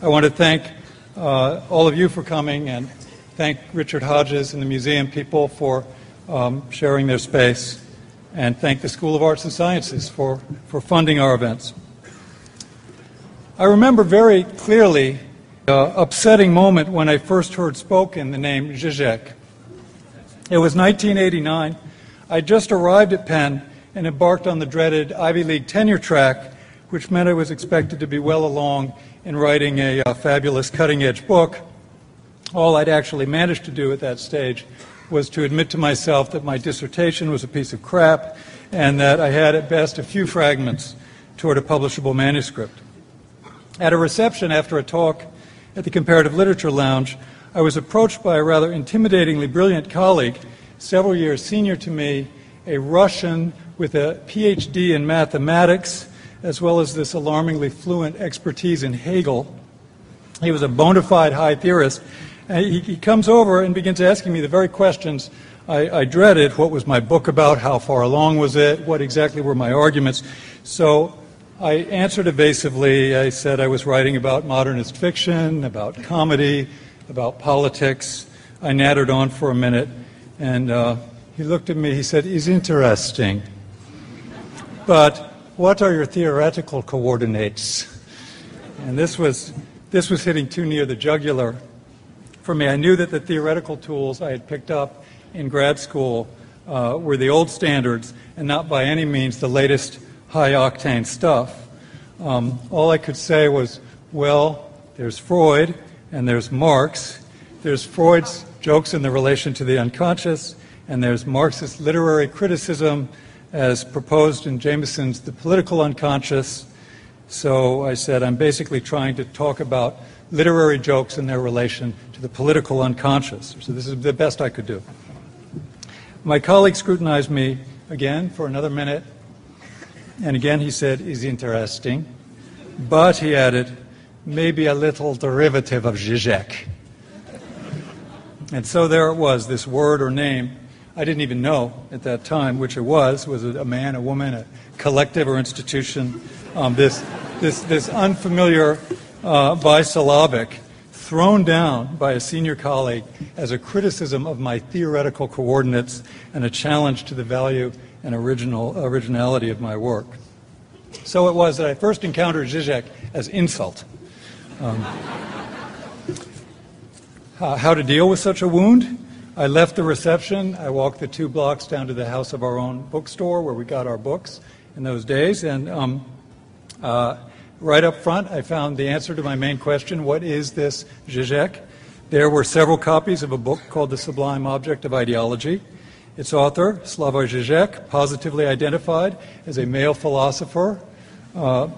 I want to thank uh, all of you for coming and thank Richard Hodges and the museum people for um, sharing their space and thank the School of Arts and Sciences for, for funding our events. I remember very clearly the upsetting moment when I first heard spoken the name Zizek. It was 1989. I just arrived at Penn and embarked on the dreaded Ivy League tenure track, which meant I was expected to be well along in writing a, a fabulous cutting edge book. All I'd actually managed to do at that stage was to admit to myself that my dissertation was a piece of crap and that I had at best a few fragments toward a publishable manuscript. At a reception after a talk at the Comparative Literature Lounge, I was approached by a rather intimidatingly brilliant colleague, several years senior to me, a Russian with a PhD in mathematics, as well as this alarmingly fluent expertise in Hegel. He was a bona fide high theorist he, he, comes over and begins asking me the very questions I, I, dreaded. What was my book about? How far along was it? What exactly were my arguments? So I answered evasively. I said I was writing about modernist fiction, about comedy, about politics. I nattered on for a minute, and uh, he looked at me. He said, "Is interesting, but what are your theoretical coordinates?" And this was this was hitting too near the jugular for me. I knew that the theoretical tools I had picked up in grad school uh, were the old standards and not by any means the latest high octane stuff. Um, all I could say was, well, there's Freud and there's Marx. There's Freud's jokes in the relation to the unconscious, and there's Marxist literary criticism as proposed in Jameson's The Political Unconscious. So I said, I'm basically trying to talk about literary jokes and their relation to the political unconscious. So this is the best I could do. My colleague scrutinized me again for another minute, and again he said, is interesting, but he added, maybe a little derivative of Zizek. And so there it was, this word or name I didn't even know at that time which it was. Was it a man, a woman, a collective or institution? Um, this, this, this unfamiliar uh, bisyllabic thrown down by a senior colleague as a criticism of my theoretical coordinates and a challenge to the value and original, originality of my work. So it was that I first encountered Zizek as insult. Um, how to deal with such a wound? I left the reception. I walked the two blocks down to the house of our own bookstore where we got our books in those days, and um, uh, Right up front, I found the answer to my main question what is this Zizek? There were several copies of a book called The Sublime Object of Ideology. Its author, Slavoj Zizek, positively identified as a male philosopher uh,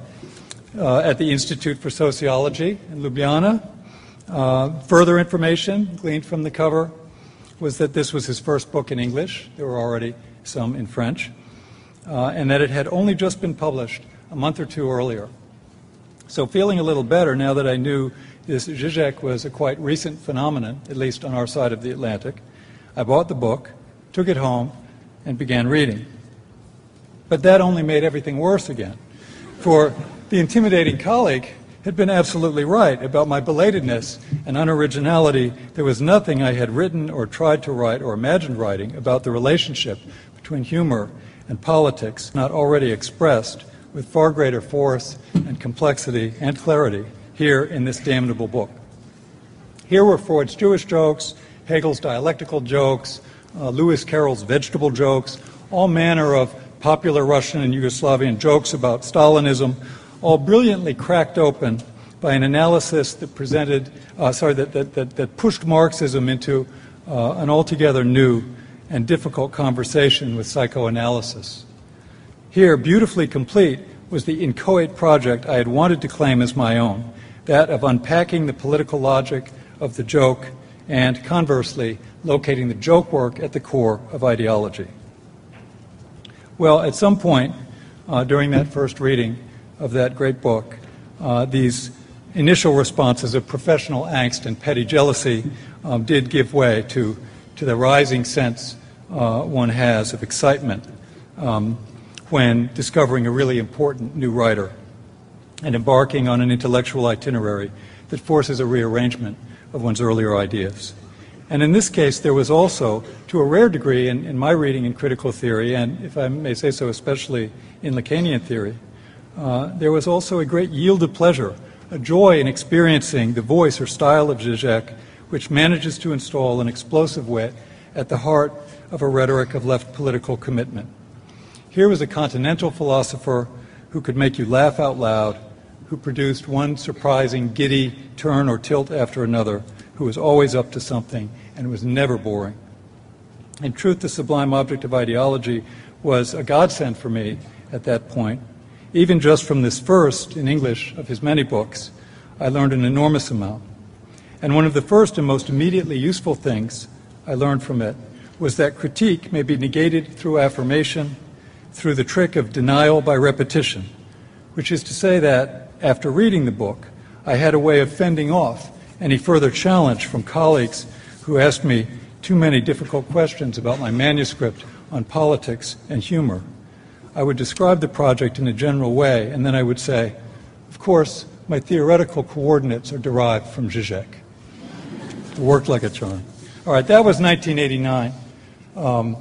uh, at the Institute for Sociology in Ljubljana. Uh, further information gleaned from the cover was that this was his first book in English. There were already some in French. Uh, and that it had only just been published a month or two earlier. So feeling a little better now that I knew this Zizek was a quite recent phenomenon, at least on our side of the Atlantic, I bought the book, took it home, and began reading. But that only made everything worse again. For the intimidating colleague had been absolutely right about my belatedness and unoriginality. There was nothing I had written or tried to write or imagined writing about the relationship between humor and politics not already expressed with far greater force and complexity and clarity here in this damnable book. Here were Freud's Jewish jokes, Hegel's dialectical jokes, uh, Lewis Carroll's vegetable jokes, all manner of popular Russian and Yugoslavian jokes about Stalinism, all brilliantly cracked open by an analysis that presented, uh, sorry, that, that, that, that, pushed Marxism into uh, an altogether new and difficult conversation with psychoanalysis. Here, beautifully complete, was the inchoate project I had wanted to claim as my own, that of unpacking the political logic of the joke and, conversely, locating the joke work at the core of ideology. Well, at some point uh, during that first reading of that great book, uh, these initial responses of professional angst and petty jealousy um, did give way to, to the rising sense uh, one has of excitement um, when discovering a really important new writer and embarking on an intellectual itinerary that forces a rearrangement of one's earlier ideas. And in this case, there was also, to a rare degree in, in my reading in critical theory, and if I may say so, especially in Lacanian theory, uh, there was also a great yield of pleasure, a joy in experiencing the voice or style of Zizek, which manages to install an explosive wit at the heart of a rhetoric of left political commitment. Here was a continental philosopher who could make you laugh out loud, who produced one surprising, giddy turn or tilt after another, who was always up to something and was never boring. In truth, the sublime object of ideology was a godsend for me at that point. Even just from this first, in English, of his many books, I learned an enormous amount. And one of the first and most immediately useful things I learned from it was that critique may be negated through affirmation, through the trick of denial by repetition, which is to say that, after reading the book, I had a way of fending off any further challenge from colleagues who asked me too many difficult questions about my manuscript on politics and humor. I would describe the project in a general way, and then I would say, of course, my theoretical coordinates are derived from Zizek. It worked like a charm. All right, that was 1989, um,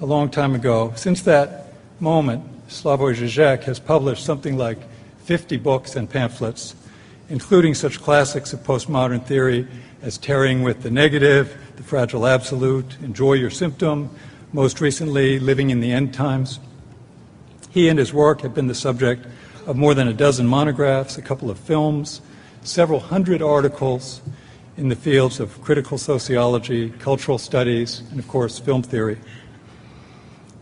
a long time ago. Since that moment, Slavoj Zizek has published something like 50 books and pamphlets, including such classics of postmodern theory as Tarrying with the Negative, The Fragile Absolute, Enjoy Your Symptom, most recently, Living in the End Times. He and his work have been the subject of more than a dozen monographs, a couple of films, several hundred articles in the fields of critical sociology, cultural studies, and of course, film theory.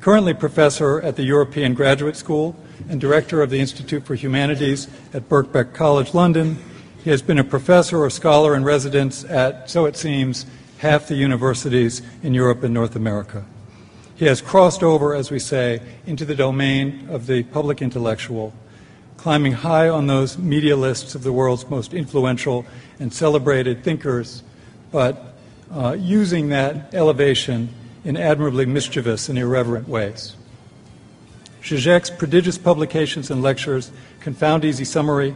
Currently professor at the European Graduate School and director of the Institute for Humanities at Birkbeck College, London, he has been a professor or scholar in residence at, so it seems, half the universities in Europe and North America. He has crossed over, as we say, into the domain of the public intellectual, climbing high on those media lists of the world's most influential and celebrated thinkers, but uh, using that elevation in admirably mischievous and irreverent ways. Zizek's prodigious publications and lectures confound easy summary.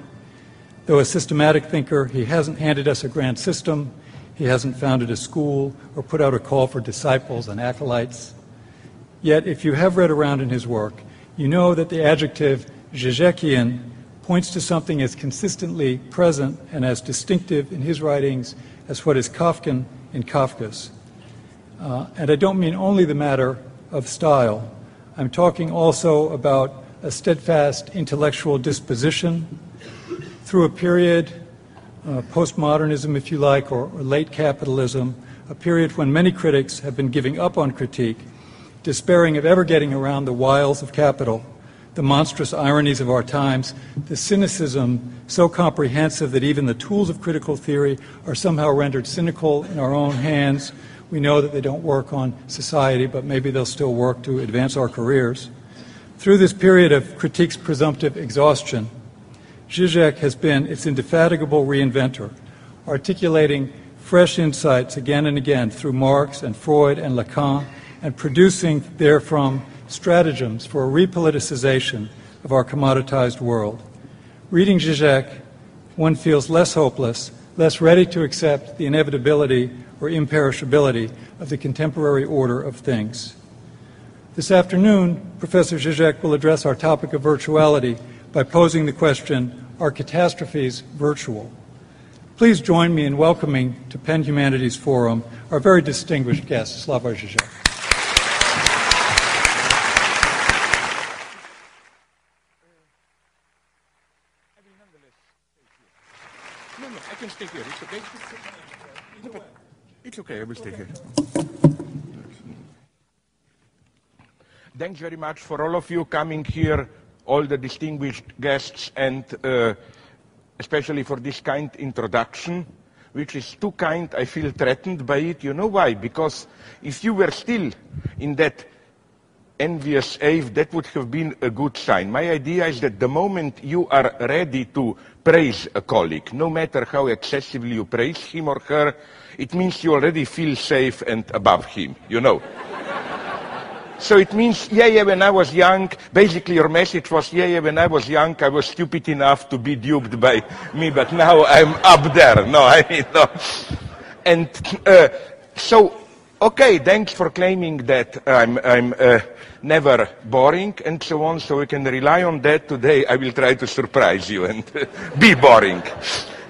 Though a systematic thinker, he hasn't handed us a grand system, he hasn't founded a school or put out a call for disciples and acolytes. Yet, if you have read around in his work, you know that the adjective Zizekian points to something as consistently present and as distinctive in his writings as what is Kafkan in Kafka's. Uh, and I don't mean only the matter of style. I'm talking also about a steadfast intellectual disposition through a period, uh, postmodernism, if you like, or, or late capitalism, a period when many critics have been giving up on critique despairing of ever getting around the wiles of capital, the monstrous ironies of our times, the cynicism so comprehensive that even the tools of critical theory are somehow rendered cynical in our own hands. We know that they don't work on society, but maybe they'll still work to advance our careers. Through this period of critique's presumptive exhaustion, Zizek has been its indefatigable reinventor, articulating fresh insights again and again through Marx and Freud and Lacan and producing therefrom stratagems for a repoliticization of our commoditized world. Reading Zizek, one feels less hopeless, less ready to accept the inevitability or imperishability of the contemporary order of things. This afternoon, Professor Zizek will address our topic of virtuality by posing the question, are catastrophes virtual? Please join me in welcoming to Penn Humanities Forum our very distinguished guest, Slavoj Zizek. Here. It's okay. It's okay. I will stay here. Thanks very much for all of you coming here, all the distinguished guests, and uh, especially for this kind introduction, which is too kind. I feel threatened by it. You know why? Because if you were still in that envious ave, that would have been a good sign. My idea is that the moment you are ready to praise a colleague, no matter how excessively you praise him or her, it means you already feel safe and above him, you know. So it means, yeah, yeah, when I was young, basically your message was, yeah, yeah, when I was young, I was stupid enough to be duped by me, but now I'm up there. No, I mean, no. And uh, so, okay, thanks for claiming that I'm, I'm uh, never boring and so on, so we can rely on that today. I will try to surprise you and be boring.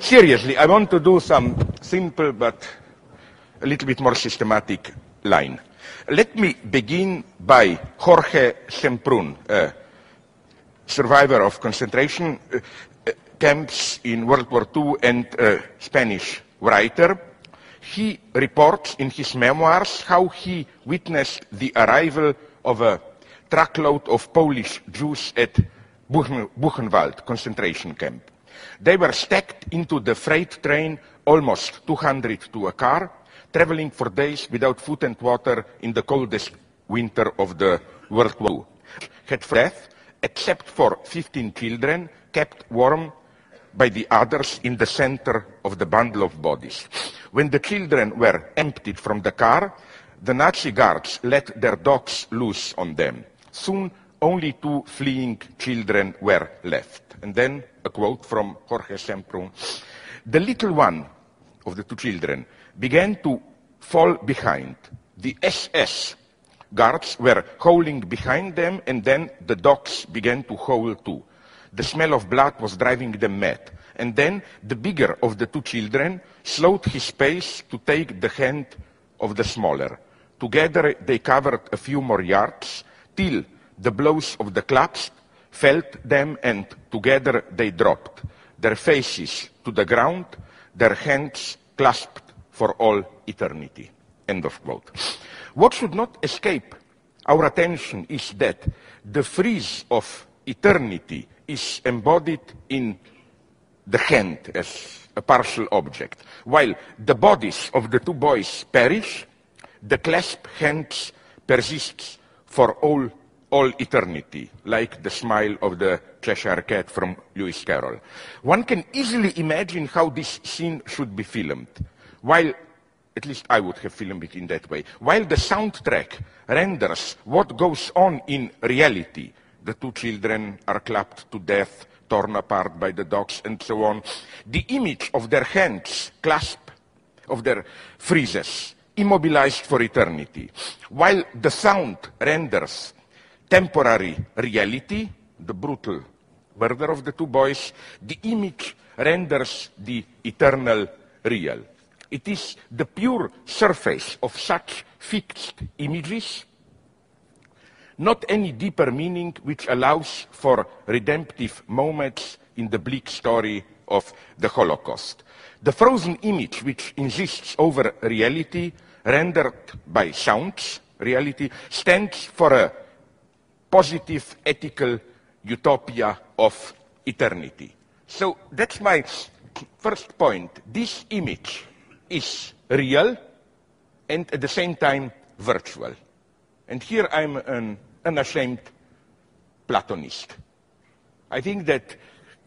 Seriously, I want to do some simple but a little bit more systematic line. Let me begin by Jorge Semprún, a survivor of concentration uh, uh, camps in World War II and a Spanish writer. He reports in his memoirs how he witnessed the arrival of a truckload of Polish Jews at Buchenwald concentration camp. They were stacked into the freight train, almost 200 to a car, traveling for days without food and water in the coldest winter of the World War. Had death, except for 15 children, kept warm by the others in the center of the bundle of bodies. When the children were emptied from the car, the Nazi guards let their dogs loose on them. Soon, only two fleeing children were left. And then a quote from Jorge Semprún. The little one of the two children began to fall behind. The SS guards were howling behind them, and then the dogs began to howl too. The smell of blood was driving them mad. And then the bigger of the two children slowed his pace to take the hand of the smaller. Together they covered a few more yards till the blows of the clubs felt them and together they dropped, their faces to the ground, their hands clasped for all eternity. End of quote. What should not escape our attention is that the freeze of eternity is embodied in the hand as a partial object. While the bodies of the two boys perish, the clasped hands persists for all, all eternity, like the smile of the Cheshire Cat from Lewis Carroll. One can easily imagine how this scene should be filmed. While, at least I would have filmed it in that way, while the soundtrack renders what goes on in reality, the two children are clapped to death, torn apart by the dogs, and so on, the image of their hands clasped, of their freezes, immobilized for eternity, while the sound renders temporary reality, the brutal murder of the two boys, the image renders the eternal real. It is the pure surface of such fixed images, not any deeper meaning which allows for redemptive moments in the bleak story of the Holocaust. The frozen image which insists over reality, rendered by sounds, reality, stands for a positive ethical utopia of eternity. So that's my first point. This image is real and at the same time virtual. And here I'm an unashamed Platonist. I think that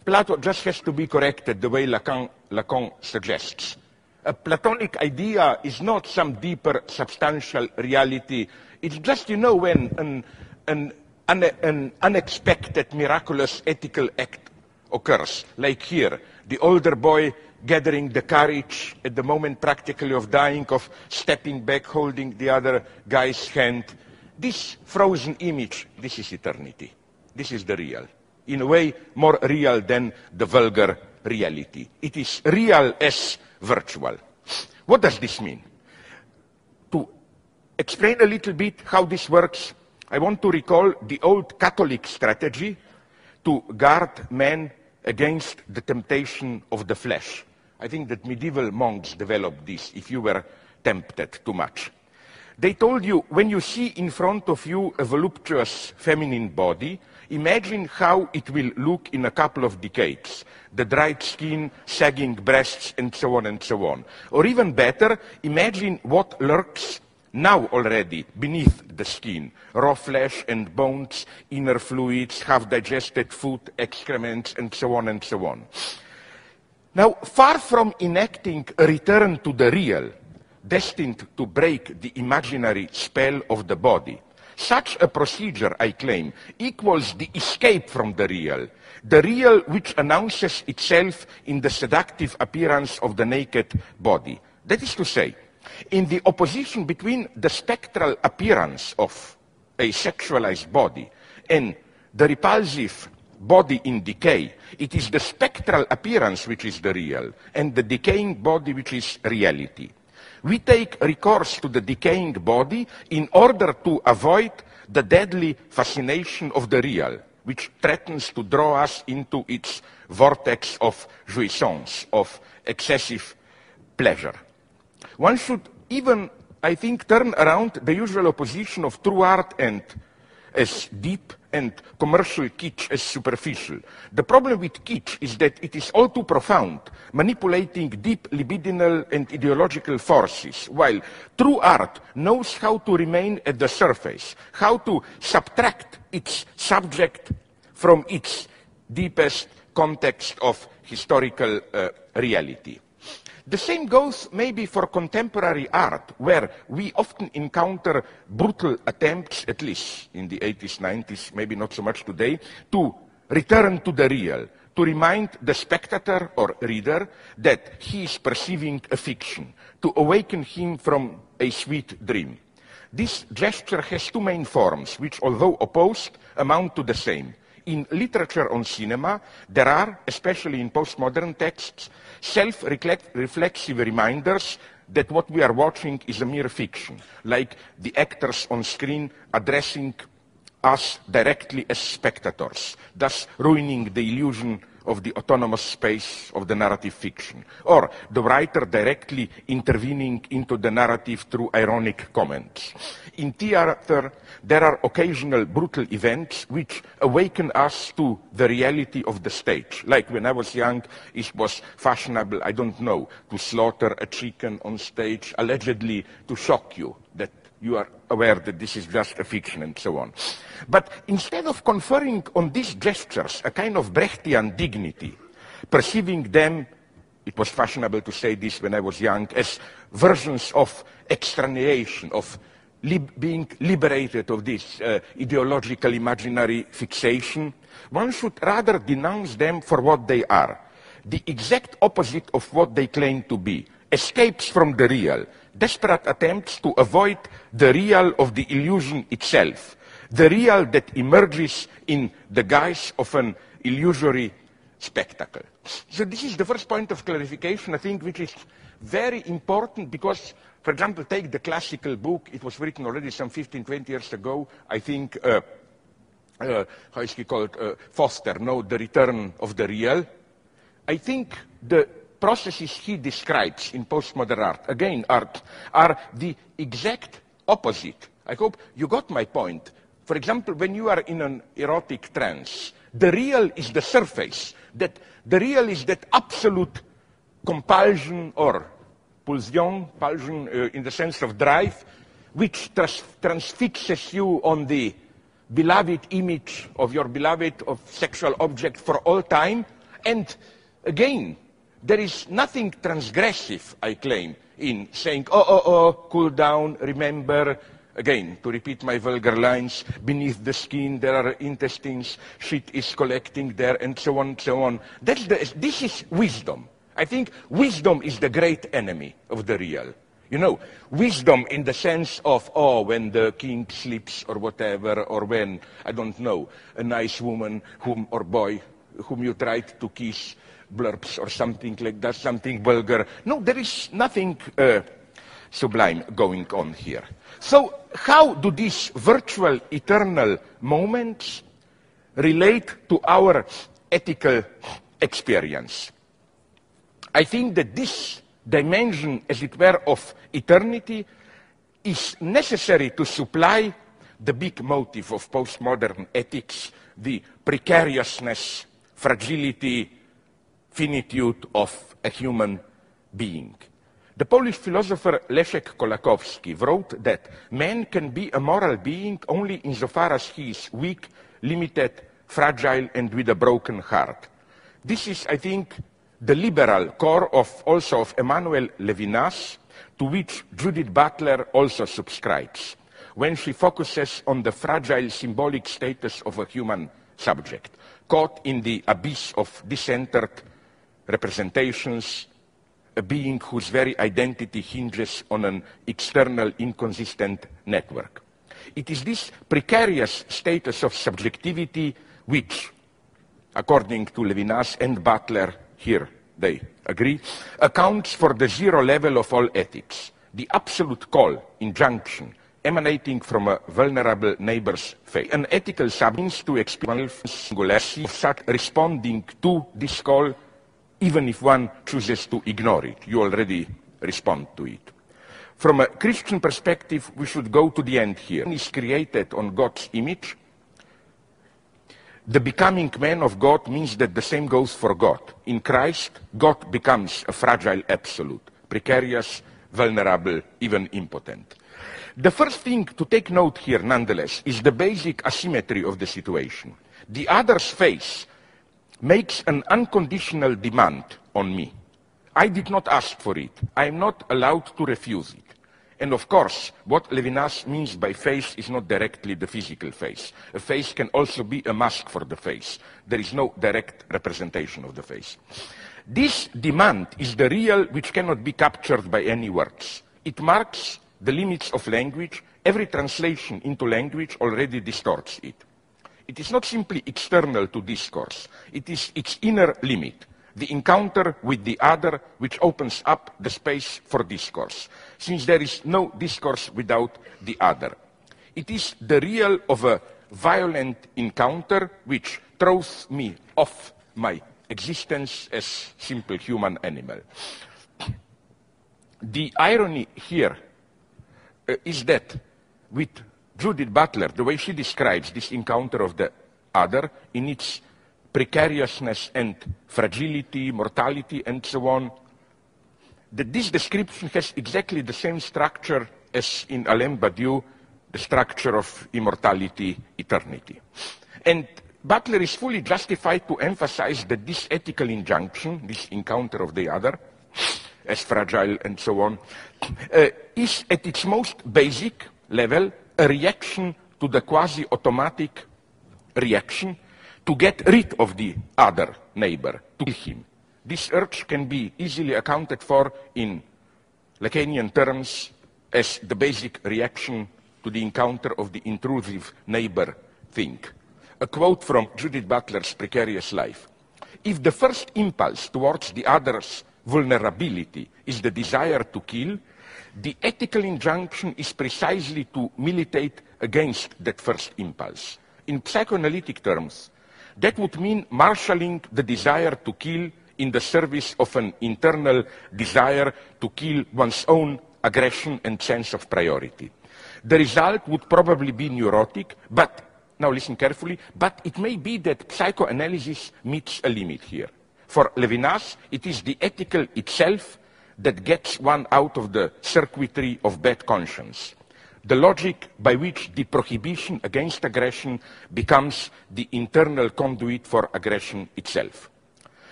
Plato just has to be corrected the way Lacan, Lacan suggests. A Platonic idea is not some deeper substantial reality. It's just, you know, when an, an, an, an unexpected, miraculous ethical act occurs, like here, the older boy gathering the courage at the moment practically of dying, of stepping back, holding the other guy's hand. This frozen image, this is eternity. This is the real. In a way, more real than the vulgar reality. It is real as virtual. What does this mean? To explain a little bit how this works, I want to recall the old Catholic strategy to guard men against the temptation of the flesh. I think that medieval monks developed this if you were tempted too much. They told you, when you see in front of you a voluptuous feminine body, imagine how it will look in a couple of decades. The dried skin, sagging breasts, and so on and so on. Or even better, imagine what lurks now already beneath the skin. Raw flesh and bones, inner fluids, half-digested food, excrements, and so on and so on. Now, far from enacting a return to the real, destined to break the imaginary spell of the body, Such a procedure, I claim, equals the escape from the real, the real which announces itself in the seductive appearance of the naked body. That is to say, in the opposition between the spectral appearance of a sexualized body and the repulsive body in decay, it is the spectral appearance which is the real, and the decaying body which is reality. We take recourse to the decaying body in order to avoid the deadly fascination of the real, which threatens to draw us into its vortex of jouissance, of excessive pleasure. One should even, I think, turn around the usual opposition of true art and as deep and commercial kitsch as superficial. The problem with kitsch is that it is all too profound, manipulating deep libidinal and ideological forces, while true art knows how to remain at the surface, how to subtract its subject from its deepest context of historical uh, reality. The same goes maybe for contemporary art, where we often encounter brutal attempts, at least in the 80s, 90s, maybe not so much today, to return to the real, to remind the spectator or reader that he is perceiving a fiction, to awaken him from a sweet dream. This gesture has two main forms, which, although opposed, amount to the same. In literature on cinema, there are, especially in postmodern texts, self-reflexive reminders that what we are watching is a mere fiction, like the actors on screen addressing us directly as spectators, thus ruining the illusion of the autonomous space of the narrative fiction, or the writer directly intervening into the narrative through ironic comments. In theater, there are occasional brutal events which awaken us to the reality of the stage. Like when I was young, it was fashionable, I don't know, to slaughter a chicken on stage, allegedly to shock you that you are aware that this is just a fiction and so on. But instead of conferring on these gestures a kind of Brechtian dignity, perceiving them, it was fashionable to say this when I was young, as versions of extraneation, of lib being liberated of this uh, ideological imaginary fixation, one should rather denounce them for what they are, the exact opposite of what they claim to be, escapes from the real, desperate attempts to avoid the real of the illusion itself, the real that emerges in the guise of an illusory spectacle. So this is the first point of clarification, I think, which is very important because, for example, take the classical book. It was written already some 15, 20 years ago. I think, uh, uh, how is he called? Uh, Foster, no, The Return of the Real. I think the processes he describes in postmodern art, again, art, are the exact opposite. I hope you got my point. For example, when you are in an erotic trance, the real is the surface. That the real is that absolute compulsion or pulsion, pulsion uh, in the sense of drive, which trans transfixes you on the beloved image of your beloved of sexual object for all time. And again, there is nothing transgressive, I claim, in saying, oh, oh, oh, cool down, remember, again, to repeat my vulgar lines, beneath the skin there are intestines, shit is collecting there, and so on, and so on. That's the, this is wisdom. I think wisdom is the great enemy of the real. You know, wisdom in the sense of, oh, when the king sleeps or whatever, or when, I don't know, a nice woman whom, or boy whom you tried to kiss blurbs or something like that, something vulgar. No, there is nothing uh, sublime going on here. So how do these virtual eternal moments relate to our ethical experience? I think that this dimension, as it were, of eternity is necessary to supply the big motive of postmodern ethics, the precariousness, fragility, finitude of a human being. The Polish philosopher Leszek Kolakowski wrote that man can be a moral being only insofar as he is weak, limited, fragile, and with a broken heart. This is, I think, the liberal core of also of Emmanuel Levinas, to which Judith Butler also subscribes. when she focuses on the fragile symbolic status of a human subject, caught in the abyss of decentered representations, a being whose very identity hinges on an external inconsistent network. It is this precarious status of subjectivity which, according to Levinas and Butler, here they agree, accounts for the zero level of all ethics, the absolute call, injunction, emanating from a vulnerable neighbor's faith. An ethical substance to experience singularity responding to this call, even if one chooses to ignore it. You already respond to it. From a Christian perspective, we should go to the end here. Man is created on God's image. The becoming man of God means that the same goes for God. In Christ, God becomes a fragile absolute, precarious, vulnerable, even impotent. The first thing to take note here, nonetheless, is the basic asymmetry of the situation. The other's face makes an unconditional demand on me. I did not ask for it. I am not allowed to refuse it. And of course, what Levinas means by face is not directly the physical face. A face can also be a mask for the face. There is no direct representation of the face. This demand is the real which cannot be captured by any words. It marks the limits of language, every translation into language already distorts it. It is not simply external to discourse, it is its inner limit, the encounter with the other which opens up the space for discourse, since there is no discourse without the other. It is the real of a violent encounter which throws me off my existence as simple human animal. The irony here uh, is that with Judith Butler, the way she describes this encounter of the other in its precariousness and fragility, mortality, and so on, that this description has exactly the same structure as in Alain Badiou, the structure of immortality, eternity. And Butler is fully justified to emphasize that this ethical injunction, this encounter of the other, as fragile and so on, uh, is at its most basic level a reaction to the quasi-automatic reaction to get rid of the other neighbor, to kill him. This urge can be easily accounted for in Lacanian terms as the basic reaction to the encounter of the intrusive neighbor thing. A quote from Judith Butler's Precarious Life. If the first impulse towards the other's vulnerability is the desire to kill, the ethical injunction is precisely to militate against that first impulse. In psychoanalytic terms, that would mean marshalling the desire to kill in the service of an internal desire to kill one's own aggression and sense of priority. The result would probably be neurotic, but, now listen carefully, but it may be that psychoanalysis meets a limit here. For Levinas, it is the ethical itself that gets one out of the circuitry of bad conscience. The logic by which the prohibition against aggression becomes the internal conduit for aggression itself.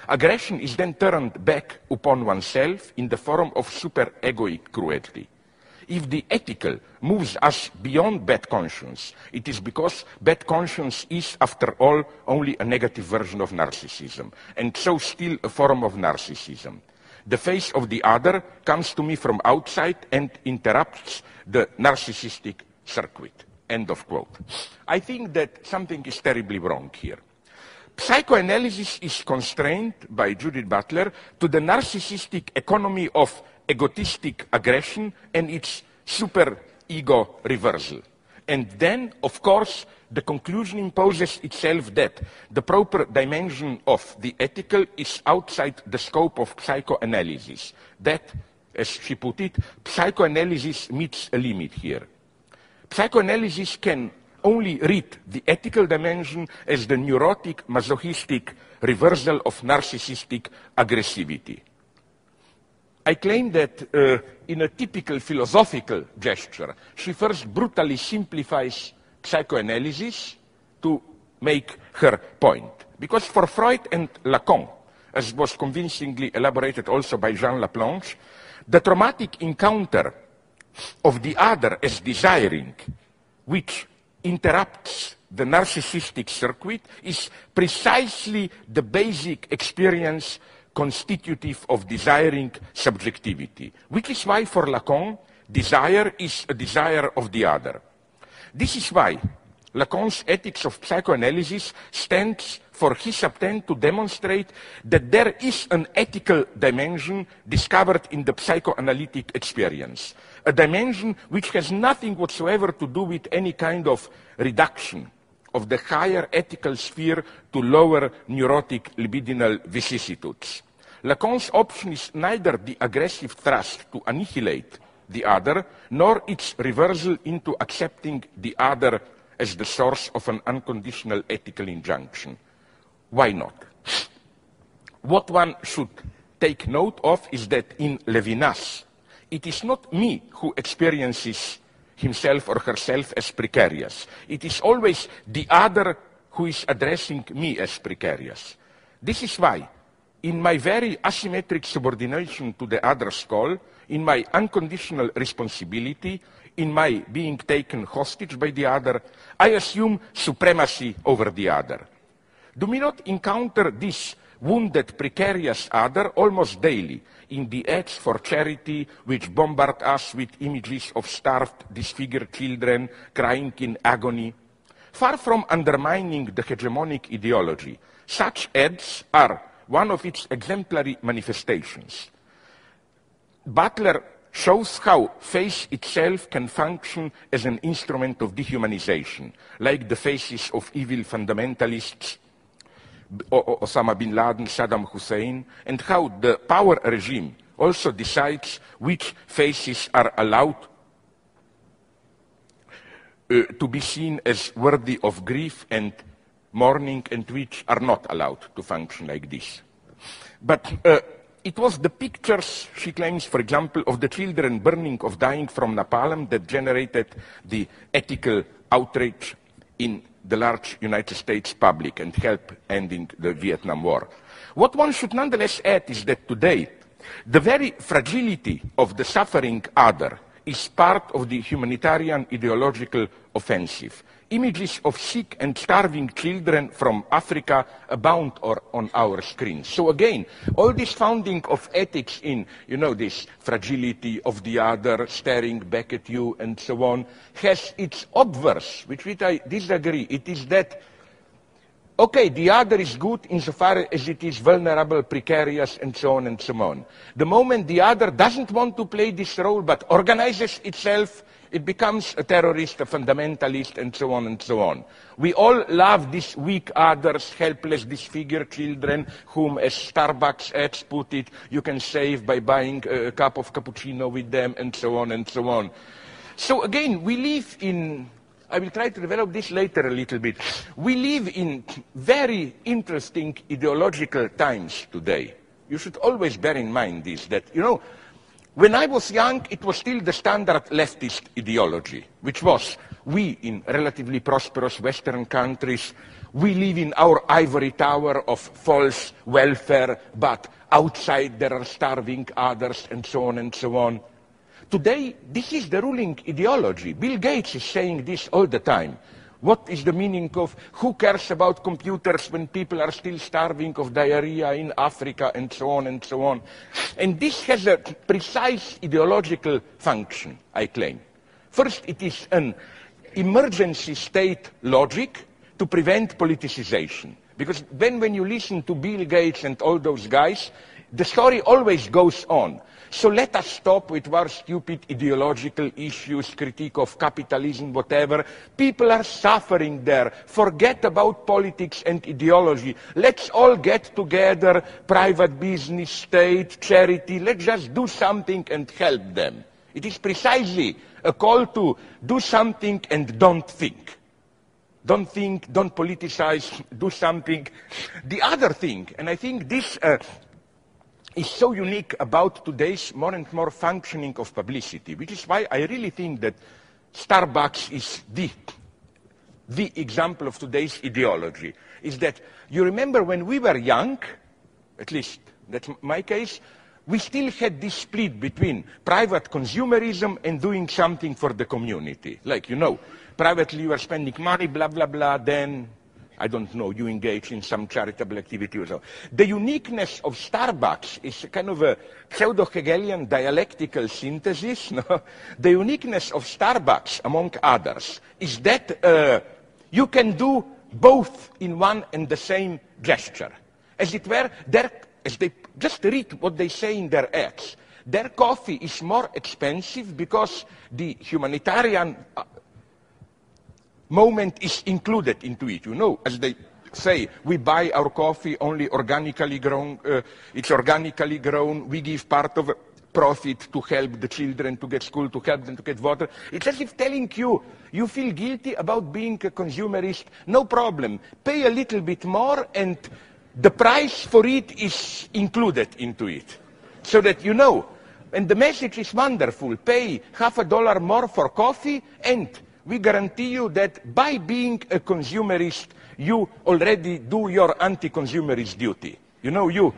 Aggression is then turned back upon oneself in the form of super-egoic cruelty. If the ethical moves us beyond bad conscience, it is because bad conscience is, after all, only a negative version of narcissism, and so still a form of narcissism. The face of the other comes to me from outside and interrupts the narcissistic circuit. End of quote. I think that something is terribly wrong here. Psychoanalysis is constrained by Judith Butler to the narcissistic economy of egotistic aggression and its super ego reversal. And then, of course, the conclusion imposes itself that the proper dimension of the ethical is outside the scope of psychoanalysis. That, as she put it, psychoanalysis meets a limit here. Psychoanalysis can only read the ethical dimension as the neurotic, masochistic reversal of narcissistic aggressivity. I claim that uh, in a typical philosophical gesture, she first brutally simplifies psychoanalysis to make her point. Because for Freud and Lacan, as was convincingly elaborated also by Jean Laplanche, the traumatic encounter of the other as desiring which interrupts the narcissistic circuit is precisely the basic experience constitutive of desiring subjectivity, which is why for Lacan, desire is a desire of the other. This is why Lacan's ethics of psychoanalysis stands for his attempt to demonstrate that there is an ethical dimension discovered in the psychoanalytic experience, a dimension which has nothing whatsoever to do with any kind of reduction of the higher ethical sphere to lower neurotic libidinal vicissitudes. Lacan's option is neither the aggressive thrust to annihilate the other, nor its reversal into accepting the other as the source of an unconditional ethical injunction. Why not? What one should take note of is that in Levinas, it is not me who experiences himself or herself as precarious. It is always the other who is addressing me as precarious. This is why, in my very asymmetric subordination to the other's call, in my unconditional responsibility, in my being taken hostage by the other, I assume supremacy over the other. Do we not encounter this wounded, precarious other almost daily in the ads for charity which bombard us with images of starved, disfigured children crying in agony? Far from undermining the hegemonic ideology, such ads are one of its exemplary manifestations. Butler shows how faith itself can function as an instrument of dehumanization, like the faces of evil fundamentalists, Osama bin Laden, Saddam Hussein, and how the power regime also decides which faces are allowed uh, to be seen as worthy of grief and mourning and which are not allowed to function like this. But uh, it was the pictures, she claims, for example, of the children burning or dying from napalm that generated the ethical outrage in the large United States public and helped ending the Vietnam War. What one should nonetheless add is that today, the very fragility of the suffering other is part of the humanitarian ideological offensive images of sick and starving children from Africa abound on our screens. So again, all this founding of ethics in, you know, this fragility of the other, staring back at you and so on, has its obverse, which I disagree. It is that, okay, the other is good insofar as it is vulnerable, precarious, and so on and so on. The moment the other doesn't want to play this role but organizes itself it becomes a terrorist, a fundamentalist, and so on and so on. We all love these weak others, helpless, disfigured children, whom, as Starbucks ads put it, you can save by buying a cup of cappuccino with them, and so on and so on. So again, we live in I will try to develop this later a little bit. We live in very interesting ideological times today. You should always bear in mind this, that, you know, when I was young, it was still the standard leftist ideology, which was we in relatively prosperous Western countries, we live in our ivory tower of false welfare, but outside there are starving others, and so on and so on. Today, this is the ruling ideology. Bill Gates is saying this all the time. What is the meaning of who cares about computers when people are still starving of diarrhea in Africa and so on and so on? And this has a precise ideological function, I claim. First, it is an emergency state logic to prevent politicization. Because then when you listen to Bill Gates and all those guys, the story always goes on. So let us stop with our stupid ideological issues, critique of capitalism, whatever. People are suffering there. Forget about politics and ideology. Let's all get together, private business, state, charity. Let's just do something and help them. It is precisely a call to do something and don't think. Don't think, don't politicize, do something. The other thing, and I think this uh, is so unique about today's more and more functioning of publicity, which is why I really think that Starbucks is the, the example of today's ideology, is that you remember when we were young, at least that's my case, we still had this split between private consumerism and doing something for the community. Like, you know, privately you are spending money, blah, blah, blah, then, I don't know, you engage in some charitable activity or so. The uniqueness of Starbucks is kind of a pseudo-Hegelian dialectical synthesis. No? The uniqueness of Starbucks, among others, is that uh, you can do both in one and the same gesture. As it were, their, as they just read what they say in their ads. Their coffee is more expensive because the humanitarian uh, moment is included into it. You know, as they say, we buy our coffee only organically grown, uh, it's organically grown, we give part of profit to help the children to get school, to help them to get water. It's as if telling you, you feel guilty about being a consumerist, no problem. Pay a little bit more and the price for it is included into it. So that you know. And the message is wonderful. Pay half a dollar more for coffee and we guarantee you that by being a consumerist, you already do your anti-consumerist duty. You know, you,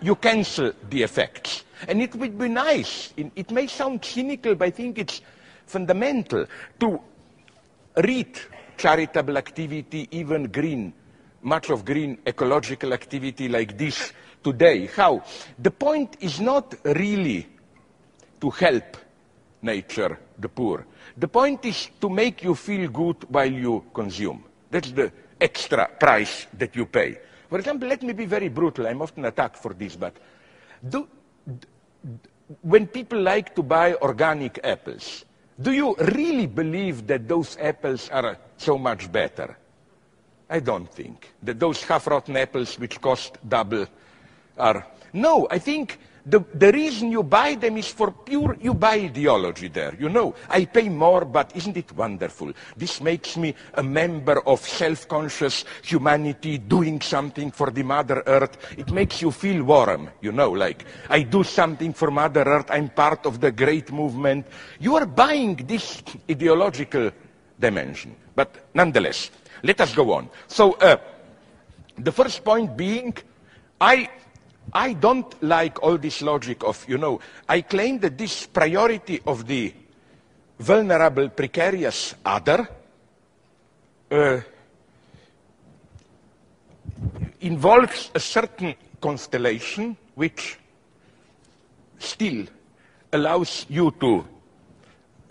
you cancel the effects. And it would be nice, it, may sound cynical, but I think it's fundamental to read charitable activity, even green, much of green ecological activity like this today. How? The point is not really to help nature, the poor. The point is to make you feel good while you consume. That's the extra price that you pay. For example, let me be very brutal. I'm often attacked for this, but do, when people like to buy organic apples, do you really believe that those apples are so much better? I don't think that those half-rotten apples which cost double are. No, I think the, the reason you buy them is for pure, you buy ideology there. You know, I pay more, but isn't it wonderful? This makes me a member of self-conscious humanity doing something for the Mother Earth. It makes you feel warm, you know, like I do something for Mother Earth, I'm part of the great movement. You are buying this ideological dimension. But nonetheless, let us go on. So, uh, the first point being, I I don't like all this logic of, you know, I claim that this priority of the vulnerable, precarious other uh, involves a certain constellation which still allows you to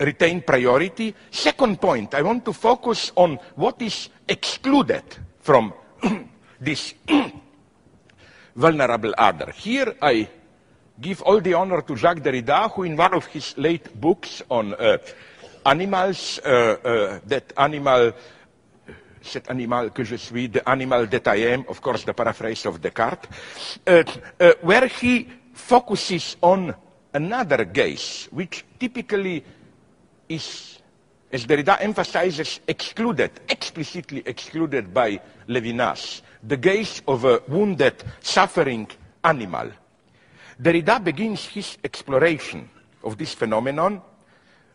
retain priority. Second point, I want to focus on what is excluded from this vulnerable other. Here I give all the honor to Jacques Derrida, who in one of his late books on uh, animals, uh, uh, that animal, cet animal que je suis, the animal that I am, of course the paraphrase of Descartes, uh, uh, where he focuses on another gaze, which typically is, as Derrida emphasizes, excluded, explicitly excluded by Levinas the gaze of a wounded, suffering animal. Derrida begins his exploration of this phenomenon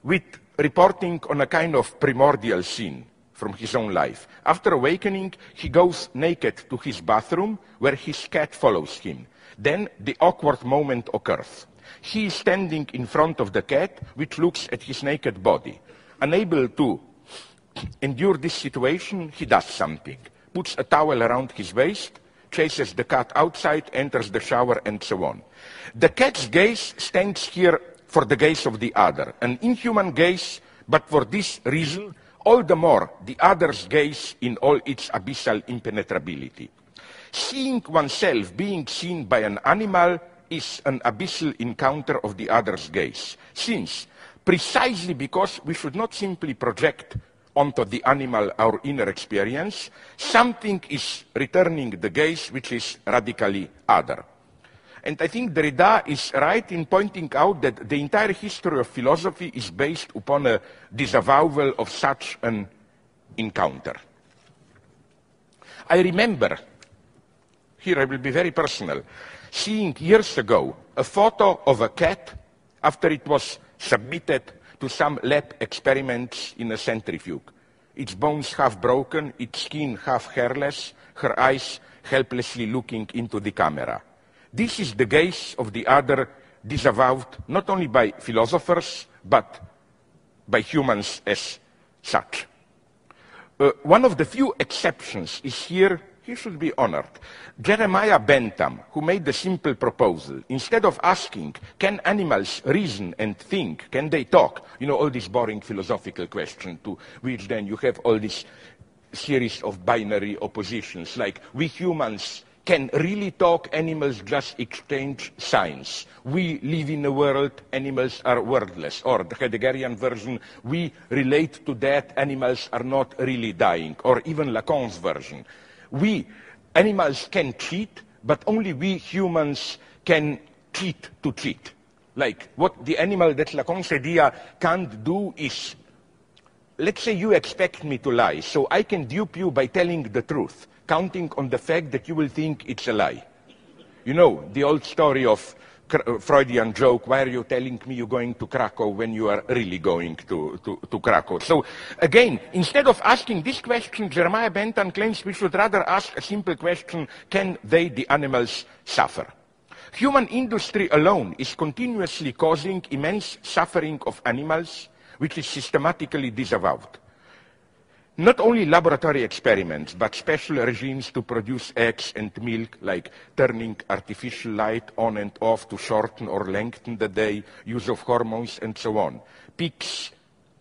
with reporting on a kind of primordial scene from his own life. After awakening, he goes naked to his bathroom where his cat follows him. Then the awkward moment occurs. He is standing in front of the cat, which looks at his naked body. Unable to endure this situation, he does something puts a towel around his waist, chases the cat outside, enters the shower, and so on. The cat's gaze stands here for the gaze of the other, an inhuman gaze, but for this reason, all the more the other's gaze in all its abyssal impenetrability. Seeing oneself being seen by an animal is an abyssal encounter of the other's gaze, since precisely because we should not simply project onto the animal our inner experience, something is returning the gaze which is radically other. And I think Derrida is right in pointing out that the entire history of philosophy is based upon a disavowal of such an encounter. I remember, here I will be very personal, seeing years ago a photo of a cat after it was submitted to some lab experiments in a centrifuge. Its bones half broken, its skin half hairless, her eyes helplessly looking into the camera. This is the gaze of the other disavowed not only by philosophers, but by humans as such. Uh, one of the few exceptions is here, he should be honored. Jeremiah Bentham, who made the simple proposal, instead of asking, can animals reason and think? Can they talk? You know, all these boring philosophical questions to which then you have all this series of binary oppositions, like we humans can really talk, animals just exchange signs. We live in a world, animals are wordless. Or the Heideggerian version, we relate to death, animals are not really dying. Or even Lacan's version, we, animals can cheat, but only we humans can cheat to cheat. Like what the animal that Lacan's idea can't do is let's say you expect me to lie, so I can dupe you by telling the truth, counting on the fact that you will think it's a lie. You know, the old story of Uh, Freudian joke, why are you telling me you're going to Krakow when you are really going to, to, to Krakow? So again, instead of asking this question, Jeremiah Bentham claims we should rather ask a simple question, can they, the animals, suffer? Human industry alone is continuously causing immense suffering of animals, which is systematically disavowed. Not only laboratory experiments, but special regimes to produce eggs and milk, like turning artificial light on and off to shorten or lengthen the day, use of hormones, and so on. Pigs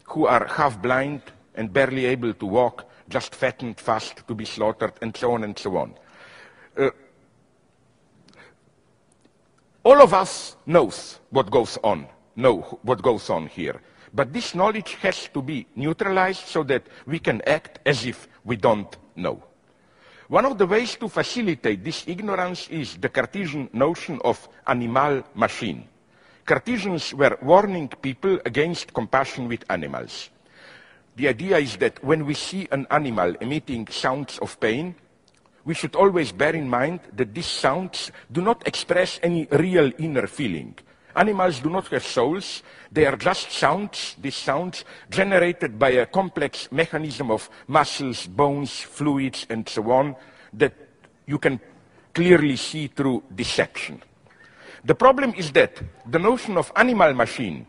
who are half blind and barely able to walk, just fattened fast to be slaughtered, and so on and so on. Uh, all of us knows what goes on, know what goes on here. But this knowledge has to be neutralized so that we can act as if we don't know. One of the ways to facilitate this ignorance is the Cartesian notion of animal machine. Cartesians were warning people against compassion with animals. The idea is that when we see an animal emitting sounds of pain, we should always bear in mind that these sounds do not express any real inner feeling. Animals do not have souls. They are just sounds, these sounds generated by a complex mechanism of muscles, bones, fluids, and so on that you can clearly see through dissection. The problem is that the notion of animal machine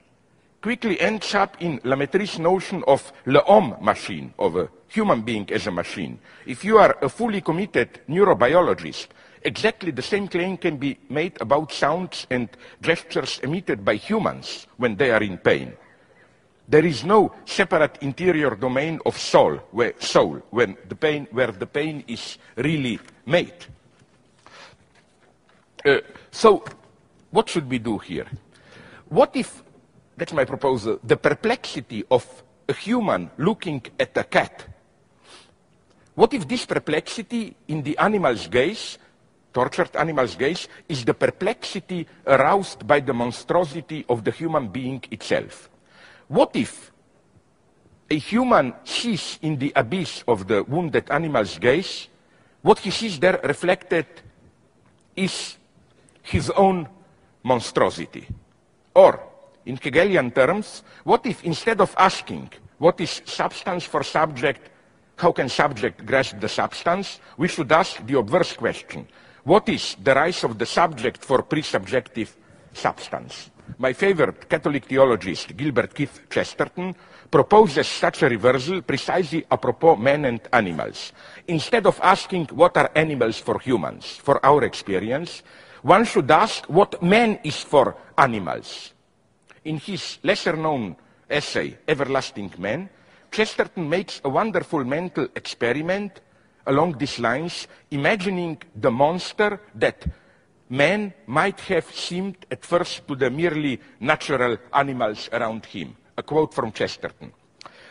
quickly ends up in La Mettrie's notion of l'homme machine, of a human being as a machine. If you are a fully committed neurobiologist, Exactly the same claim can be made about sounds and gestures emitted by humans when they are in pain. There is no separate interior domain of soul, where, soul when the pain, where the pain is really made. Uh, so, what should we do here? What if, that's my proposal, the perplexity of a human looking at a cat, what if this perplexity in the animal's gaze tortured animal's gaze is the perplexity aroused by the monstrosity of the human being itself. What if a human sees in the abyss of the wounded animal's gaze, what he sees there reflected is his own monstrosity? Or, in Hegelian terms, what if instead of asking what is substance for subject, how can subject grasp the substance, we should ask the obverse question, what is the rise of the subject for presubjective substance? My favorite Catholic theologist, Gilbert Keith Chesterton, proposes such a reversal precisely apropos men and animals. Instead of asking what are animals for humans, for our experience, one should ask what man is for animals. In his lesser known essay, Everlasting Man, Chesterton makes a wonderful mental experiment along these lines, imagining the monster that man might have seemed at first to the merely natural animals around him. A quote from Chesterton.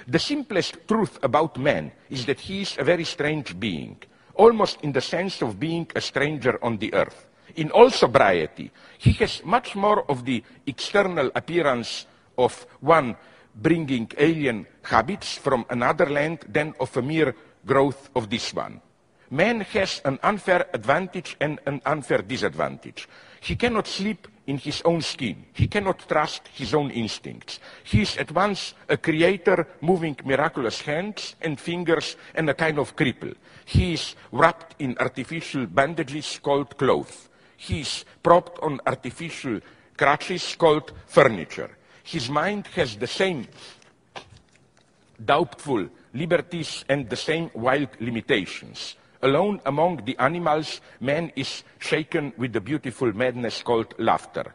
The simplest truth about man is that he is a very strange being, almost in the sense of being a stranger on the earth. In all sobriety, he has much more of the external appearance of one bringing alien habits from another land than of a mere growth of this one. Man has an unfair advantage and an unfair disadvantage. He cannot sleep in his own skin. He cannot trust his own instincts. He is at once a creator moving miraculous hands and fingers and a kind of cripple. He is wrapped in artificial bandages called clothes. He is propped on artificial crutches called furniture. His mind has the same doubtful liberties and the same wild limitations. Alone among the animals, man is shaken with the beautiful madness called laughter.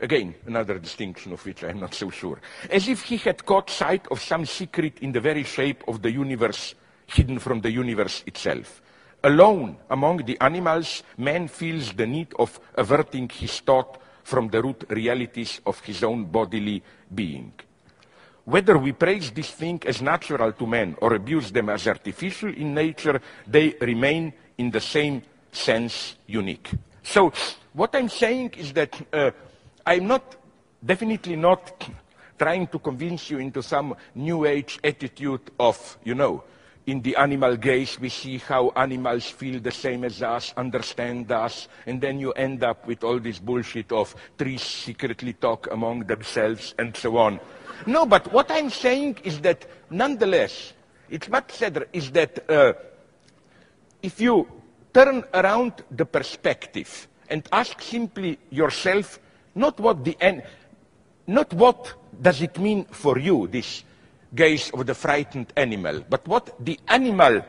Again, another distinction of which I am not so sure. As if he had caught sight of some secret in the very shape of the universe, hidden from the universe itself. Alone among the animals, man feels the need of averting his thought from the root realities of his own bodily being. Whether we praise this thing as natural to man or abuse them as artificial in nature, they remain in the same sense unique. So, what I'm saying is that uh, I'm not, definitely not trying to convince you into some new age attitude of, you know, in the animal gaze, we see how animals feel the same as us, understand us, and then you end up with all this bullshit of trees secretly talk among themselves and so on. No, but what I'm saying is that nonetheless, it's much sadder, is that uh, if you turn around the perspective and ask simply yourself, not what the end, not what does it mean for you, this gaze of the frightened animal, but what the animal,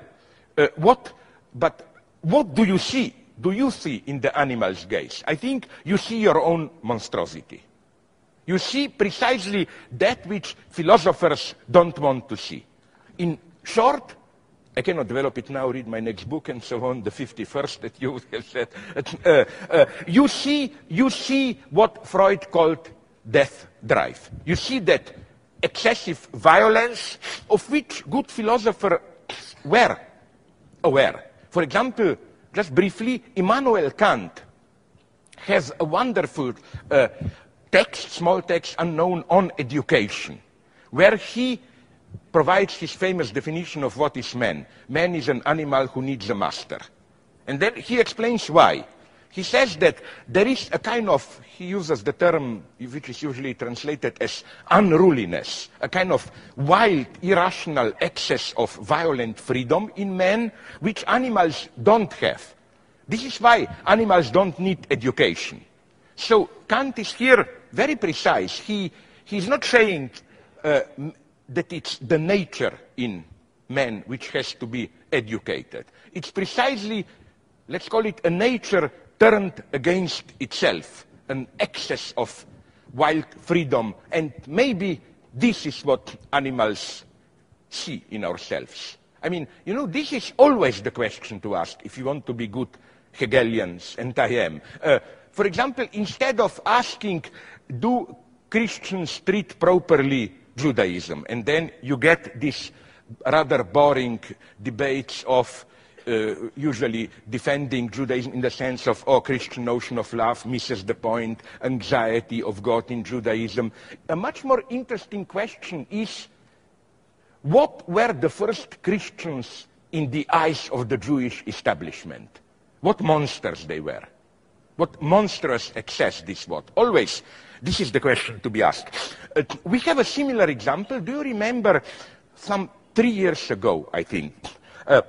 uh, what, but what do you see? Do you see in the animal's gaze? I think you see your own monstrosity. You see precisely that which philosophers don't want to see. In short, I cannot develop it now, read my next book and so on, the 51st that you have said. Uh, uh, you, see, you see what Freud called death drive. You see that excessive violence of which good philosophers were aware. For example, just briefly, Immanuel Kant has a wonderful uh, text, small text unknown on education, where he provides his famous definition of what is man. Man is an animal who needs a master. And then he explains why. He says that there is a kind of, he uses the term which is usually translated as unruliness, a kind of wild, irrational excess of violent freedom in man, which animals don't have. This is why animals don't need education. So Kant is here very precise. He, he's not saying uh, that it's the nature in man which has to be educated. It's precisely, let's call it a nature turned against itself, an excess of wild freedom. And maybe this is what animals see in ourselves. I mean, you know, this is always the question to ask if you want to be good Hegelians, and I am. Uh, for example, instead of asking, do Christians treat properly Judaism? And then you get this rather boring debates of uh, usually defending Judaism in the sense of, oh, Christian notion of love misses the point, anxiety of God in Judaism. A much more interesting question is, what were the first Christians in the eyes of the Jewish establishment? What monsters they were? What monstrous excess this was? Always, this is the question to be asked. Uh, we have a similar example. Do you remember some three years ago, I think, uh,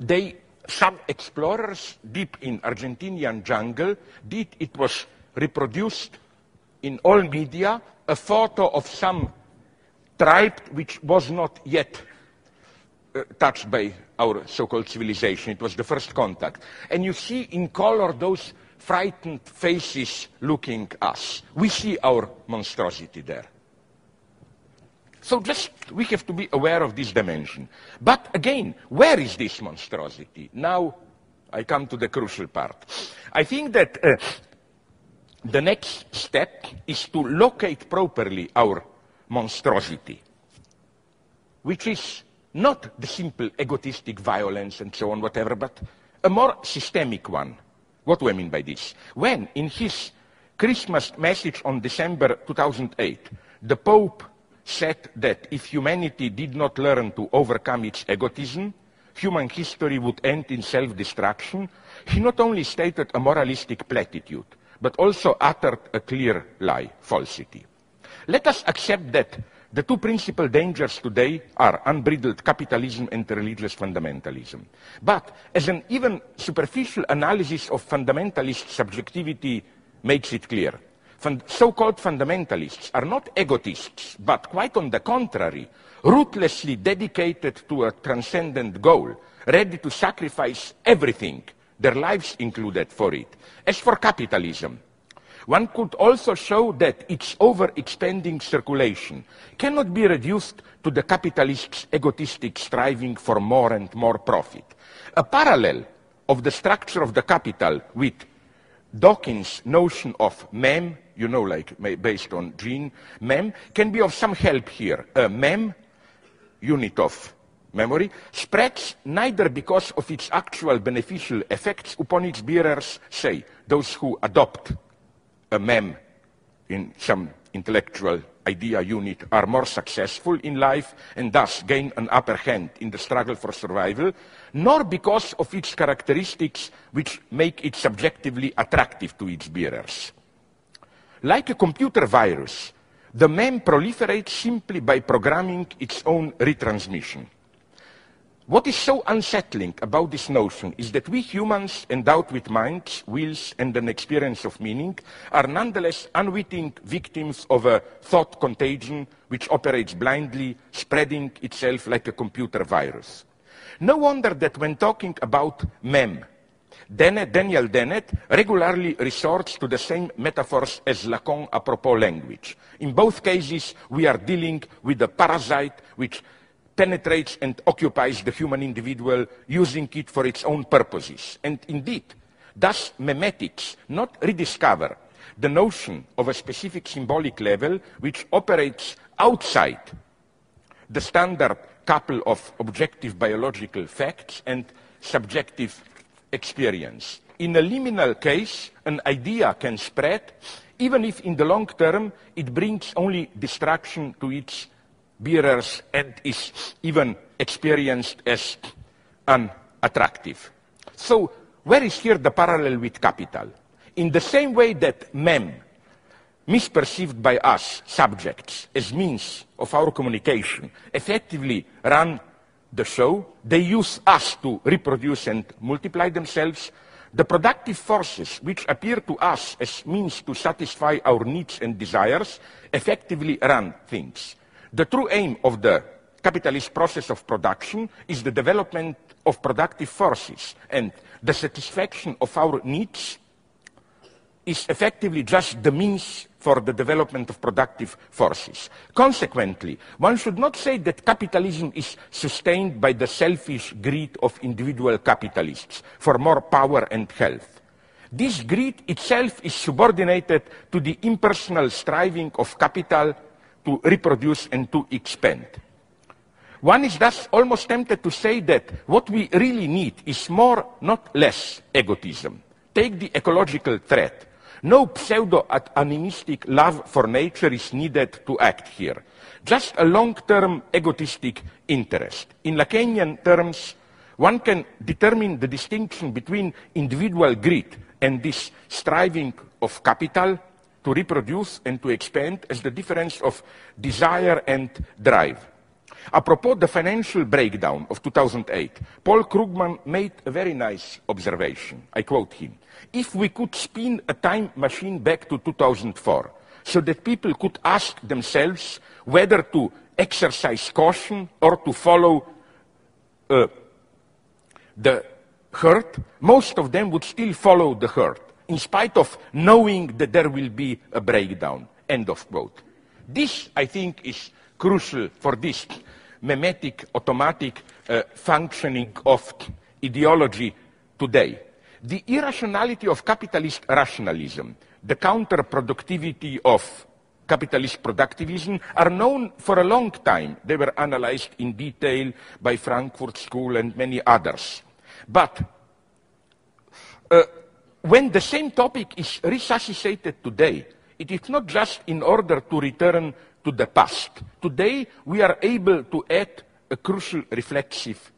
they, some explorers deep in Argentinian jungle did, it was reproduced in all media, a photo of some tribe which was not yet uh, touched by our so-called civilization. It was the first contact. And you see in color those frightened faces looking us. We see our monstrosity there. So just, we have to be aware of this dimension. But again, where is this monstrosity? Now, I come to the crucial part. I think that uh, the next step is to locate properly our monstrosity, which is not the simple egotistic violence and so on, whatever, but a more systemic one. What do I mean by this? When, in his Christmas message on December 2008, the Pope said that if humanity did not learn to overcome its egotism, human history would end in self-destruction, he not only stated a moralistic platitude, but also uttered a clear lie, falsity. Let us accept that the two principal dangers today are unbridled capitalism and religious fundamentalism. But as an even superficial analysis of fundamentalist subjectivity makes it clear, so-called fundamentalists are not egotists, but quite on the contrary, ruthlessly dedicated to a transcendent goal, ready to sacrifice everything, their lives included, for it. As for capitalism, one could also show that its overexpanding circulation cannot be reduced to the capitalist's egotistic striving for more and more profit. A parallel of the structure of the capital with Dawkins' notion of mem, you know, like based on gene, mem, can be of some help here. A mem, unit of memory, spreads neither because of its actual beneficial effects upon its bearers, say, those who adopt a mem in some intellectual idea unit are more successful in life and thus gain an upper hand in the struggle for survival, nor because of its characteristics which make it subjectively attractive to its bearers. Like a computer virus, the mem proliferates simply by programming its own retransmission. What is so unsettling about this notion is that we humans, endowed with minds, wills, and an experience of meaning, are nonetheless unwitting victims of a thought contagion which operates blindly, spreading itself like a computer virus. No wonder that when talking about mem, Dennett, Daniel Dennett regularly resorts to the same metaphors as Lacan apropos language. In both cases, we are dealing with a parasite which penetrates and occupies the human individual, using it for its own purposes. And indeed, thus memetics not rediscover the notion of a specific symbolic level which operates outside the standard couple of objective biological facts and subjective experience. In a liminal case, an idea can spread, even if in the long term it brings only destruction to its bearers and is even experienced as unattractive. So where is here the parallel with capital? In the same way that mem, misperceived by us subjects as means of our communication, effectively run the show, they use us to reproduce and multiply themselves. The productive forces, which appear to us as means to satisfy our needs and desires, effectively run things. The true aim of the capitalist process of production is the development of productive forces, and the satisfaction of our needs is effectively just the means for the development of productive forces. Consequently, one should not say that capitalism is sustained by the selfish greed of individual capitalists for more power and health. This greed itself is subordinated to the impersonal striving of capital to reproduce and to expand. One is thus almost tempted to say that what we really need is more, not less, egotism. Take the ecological threat. No pseudo-animistic love for nature is needed to act here. Just a long-term egotistic interest. In Lacanian terms, one can determine the distinction between individual greed and this striving of capital to reproduce and to expand as the difference of desire and drive. Apropos the financial breakdown of 2008, Paul Krugman made a very nice observation. I quote him. If we could spin a time machine back to 2004 so that people could ask themselves whether to exercise caution or to follow uh, the herd, most of them would still follow the herd in spite of knowing that there will be a breakdown. End of quote. This, I think, is crucial for this memetic, automatic uh, functioning of ideology today. The irrationality of capitalist rationalism, the counterproductivity of capitalist productivism are known for a long time. They were analyzed in detail by Frankfurt School and many others. But uh, when the same topic is resuscitated today, it is not just in order to return to the past. Today, we are able to add a crucial reflexive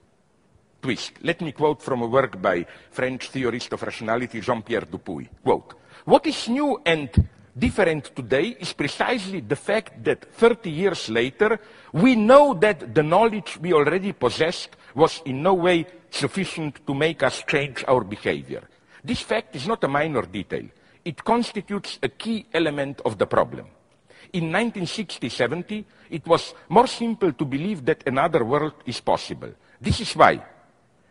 twist. Let me quote from a work by French theorist of rationality Jean-Pierre Dupuy. Quote, what is new and different today is precisely the fact that 30 years later, we know that the knowledge we already possessed was in no way sufficient to make us change our behavior. This fact is not a minor detail. it constitutes a key element of the problem. In 1960-70, it was more simple to believe that another world is possible. This is why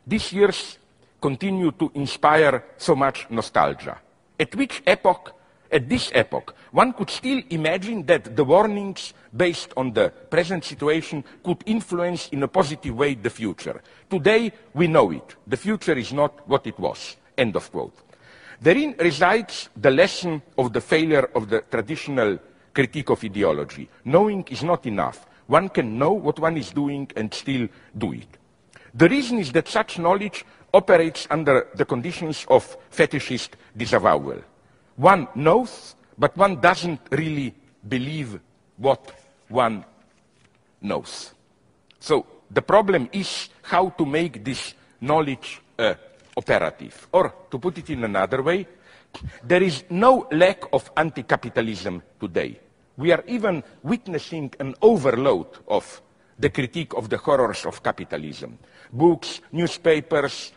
these years continue to inspire so much nostalgia. At which epoch, at this epoch, one could still imagine that the warnings based on the present situation could influence in a positive way the future. Today, we know it. The future is not what it was. End of quote. Therein resides the lesson of the failure of the traditional critique of ideology. Knowing is not enough. One can know what one is doing and still do it. The reason is that such knowledge operates under the conditions of fetishist disavowal. One knows, but one doesn't really believe what one knows. So the problem is how to make this knowledge uh, operative. Or, to put it in another way, there is no lack of anti-capitalism today. We are even witnessing an overload of the critique of the horrors of capitalism. Books, newspapers,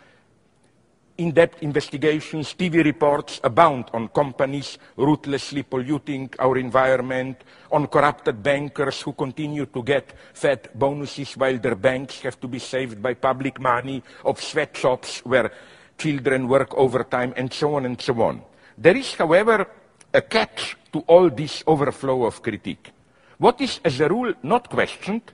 in-depth investigations, TV reports abound on companies ruthlessly polluting our environment, on corrupted bankers who continue to get fat bonuses while their banks have to be saved by public money, of sweatshops where children work overtime, and so on and so on. There is, however, a catch to all this overflow of critique. What is, as a rule, not questioned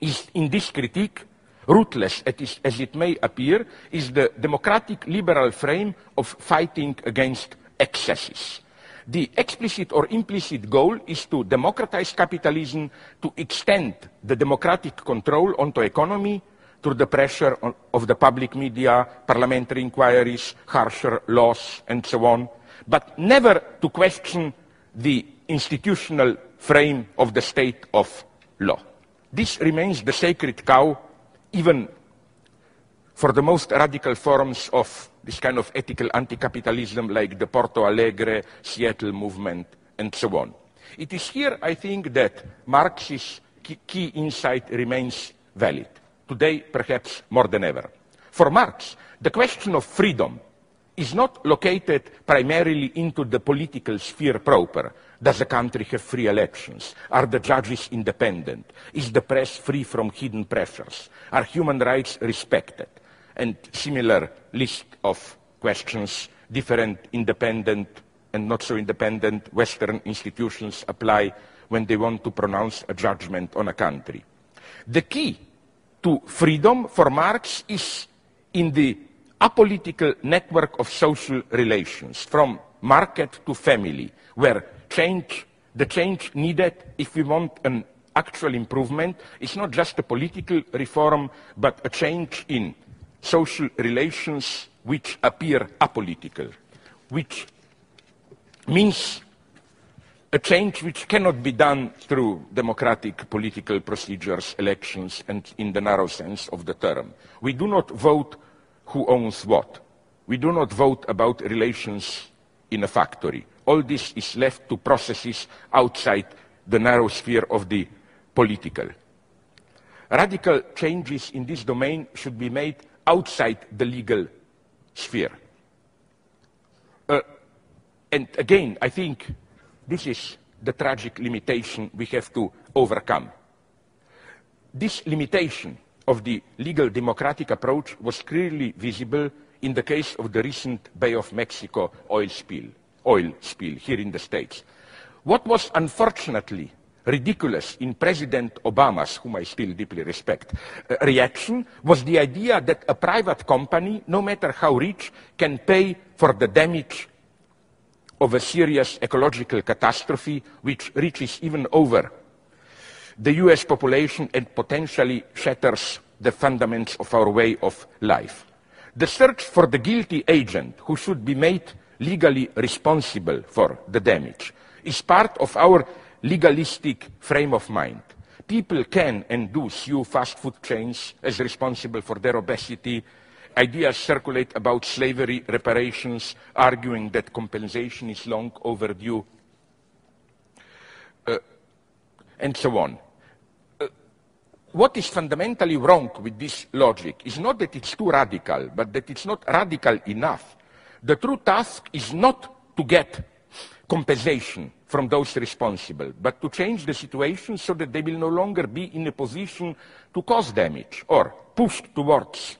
is in this critique ruthless as it may appear, is the democratic liberal frame of fighting against excesses. The explicit or implicit goal is to democratize capitalism, to extend the democratic control onto economy through the pressure of the public media, parliamentary inquiries, harsher laws, and so on, but never to question the institutional frame of the state of law. This remains the sacred cow even for the most radical forms of this kind of ethical anti-capitalism like the Porto Alegre, Seattle movement, and so on. It is here, I think, that Marx's key insight remains valid. Today, perhaps more than ever. For Marx, the question of freedom is not located primarily into the political sphere proper. Does the country have free elections? Are the judges independent? Is the press free from hidden pressures? Are human rights respected? And similar list of questions, different independent and not so independent Western institutions apply when they want to pronounce a judgment on a country. The key to freedom for Marx is in the apolitical network of social relations, from market to family, where change, the change needed if we want an actual improvement is not just a political reform, but a change in social relations which appear apolitical, which means a change which cannot be done through democratic political procedures, elections, and in the narrow sense of the term. We do not vote who owns what. We do not vote about relations in a factory. All this is left to processes outside the narrow sphere of the political. Radical changes in this domain should be made outside the legal sphere. Uh, and again, I think this is the tragic limitation we have to overcome. This limitation of the legal democratic approach was clearly visible in the case of the recent Bay of Mexico oil spill, oil spill here in the States. What was unfortunately ridiculous in President Obama's, whom I still deeply respect, uh, reaction was the idea that a private company, no matter how rich, can pay for the damage of a serious ecological catastrophe which reaches even over the US population and potentially shatters the fundaments of our way of life. The search for the guilty agent who should be made legally responsible for the damage is part of our legalistic frame of mind. People can and do sue fast food chains as responsible for their obesity. Ideas circulate about slavery reparations, arguing that compensation is long overdue, uh, and so on what is fundamentally wrong with this logic is not that it's too radical, but that it's not radical enough. The true task is not to get compensation from those responsible, but to change the situation so that they will no longer be in a position to cause damage or push towards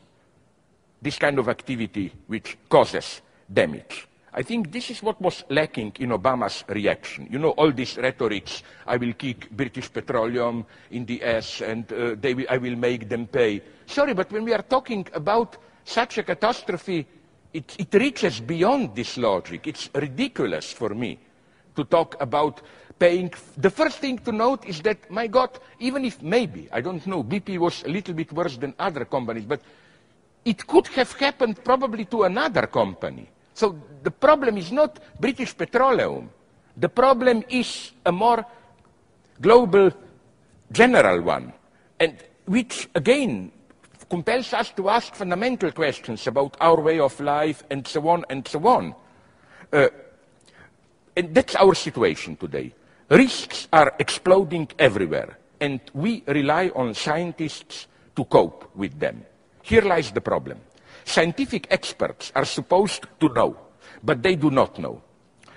this kind of activity which causes damage. I think this is what was lacking in Obama's reaction. You know, all these rhetorics, I will kick British Petroleum in the ass and uh, will, I will make them pay. Sorry, but when we are talking about such a catastrophe, it, it reaches beyond this logic. It's ridiculous for me to talk about paying. The first thing to note is that, my God, even if maybe, I don't know, BP was a little bit worse than other companies, but it could have happened probably to another company. So the problem is not British Petroleum. The problem is a more global, general one, and which again compels us to ask fundamental questions about our way of life and so on and so on. Uh, and that's our situation today. Risks are exploding everywhere, and we rely on scientists to cope with them. Here lies the problem. Scientific experts are supposed to know, but they do not know.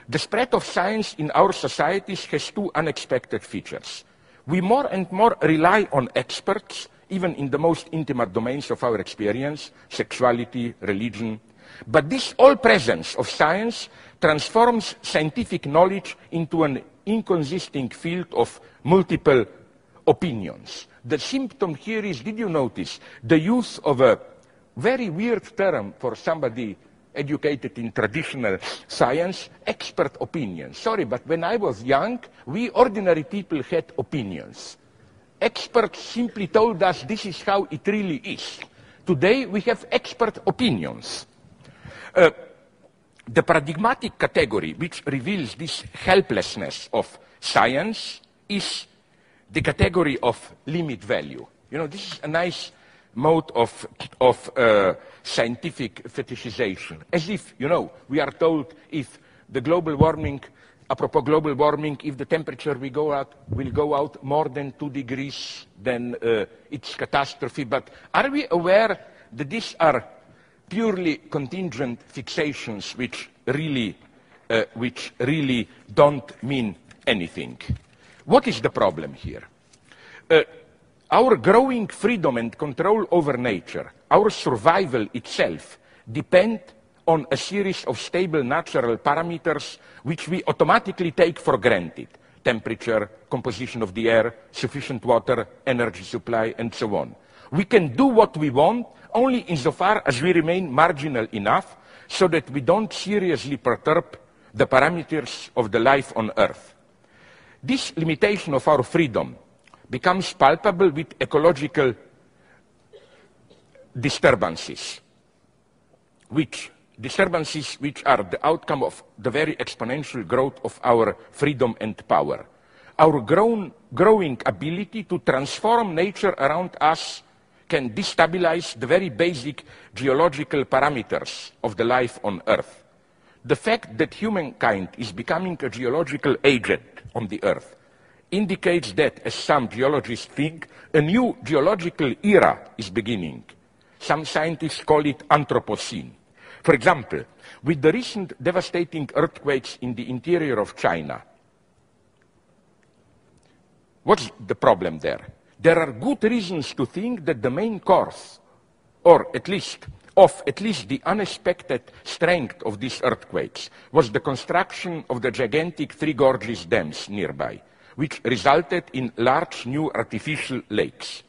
The spread of science in our societies has two unexpected features. We more and more rely on experts, even in the most intimate domains of our experience, sexuality, religion. But this all presence of science transforms scientific knowledge into an inconsistent field of multiple opinions. The symptom here is, did you notice, the use of a very weird term for somebody educated in traditional science, expert opinion. Sorry, but when I was young, we ordinary people had opinions. Experts simply told us this is how it really is. Today, we have expert opinions. Uh, the paradigmatic category which reveals this helplessness of science is the category of limit value. You know, this is a nice mode of, of uh, scientific fetishization. As if, you know, we are told if the global warming, apropos global warming, if the temperature will go out, will go out more than two degrees, then uh, it's catastrophe. But are we aware that these are purely contingent fixations which really, uh, which really don't mean anything? What is the problem here? Uh, our growing freedom and control over nature, our survival itself, depend on a series of stable natural parameters which we automatically take for granted. Temperature, composition of the air, sufficient water, energy supply, and so on. We can do what we want only insofar as we remain marginal enough so that we don't seriously perturb the parameters of the life on Earth. This limitation of our freedom becomes palpable with ecological disturbances, which disturbances which are the outcome of the very exponential growth of our freedom and power. Our grown, growing ability to transform nature around us can destabilize the very basic geological parameters of the life on Earth. The fact that humankind is becoming a geological agent on the Earth indicates that, as some geologists think, a new geological era is beginning. Some scientists call it Anthropocene. For example, with the recent devastating earthquakes in the interior of China, what's the problem there? There are good reasons to think that the main cause, or at least of at least the unexpected strength of these earthquakes, was the construction of the gigantic Three Gorges dams nearby which resulted in large new artificial lakes.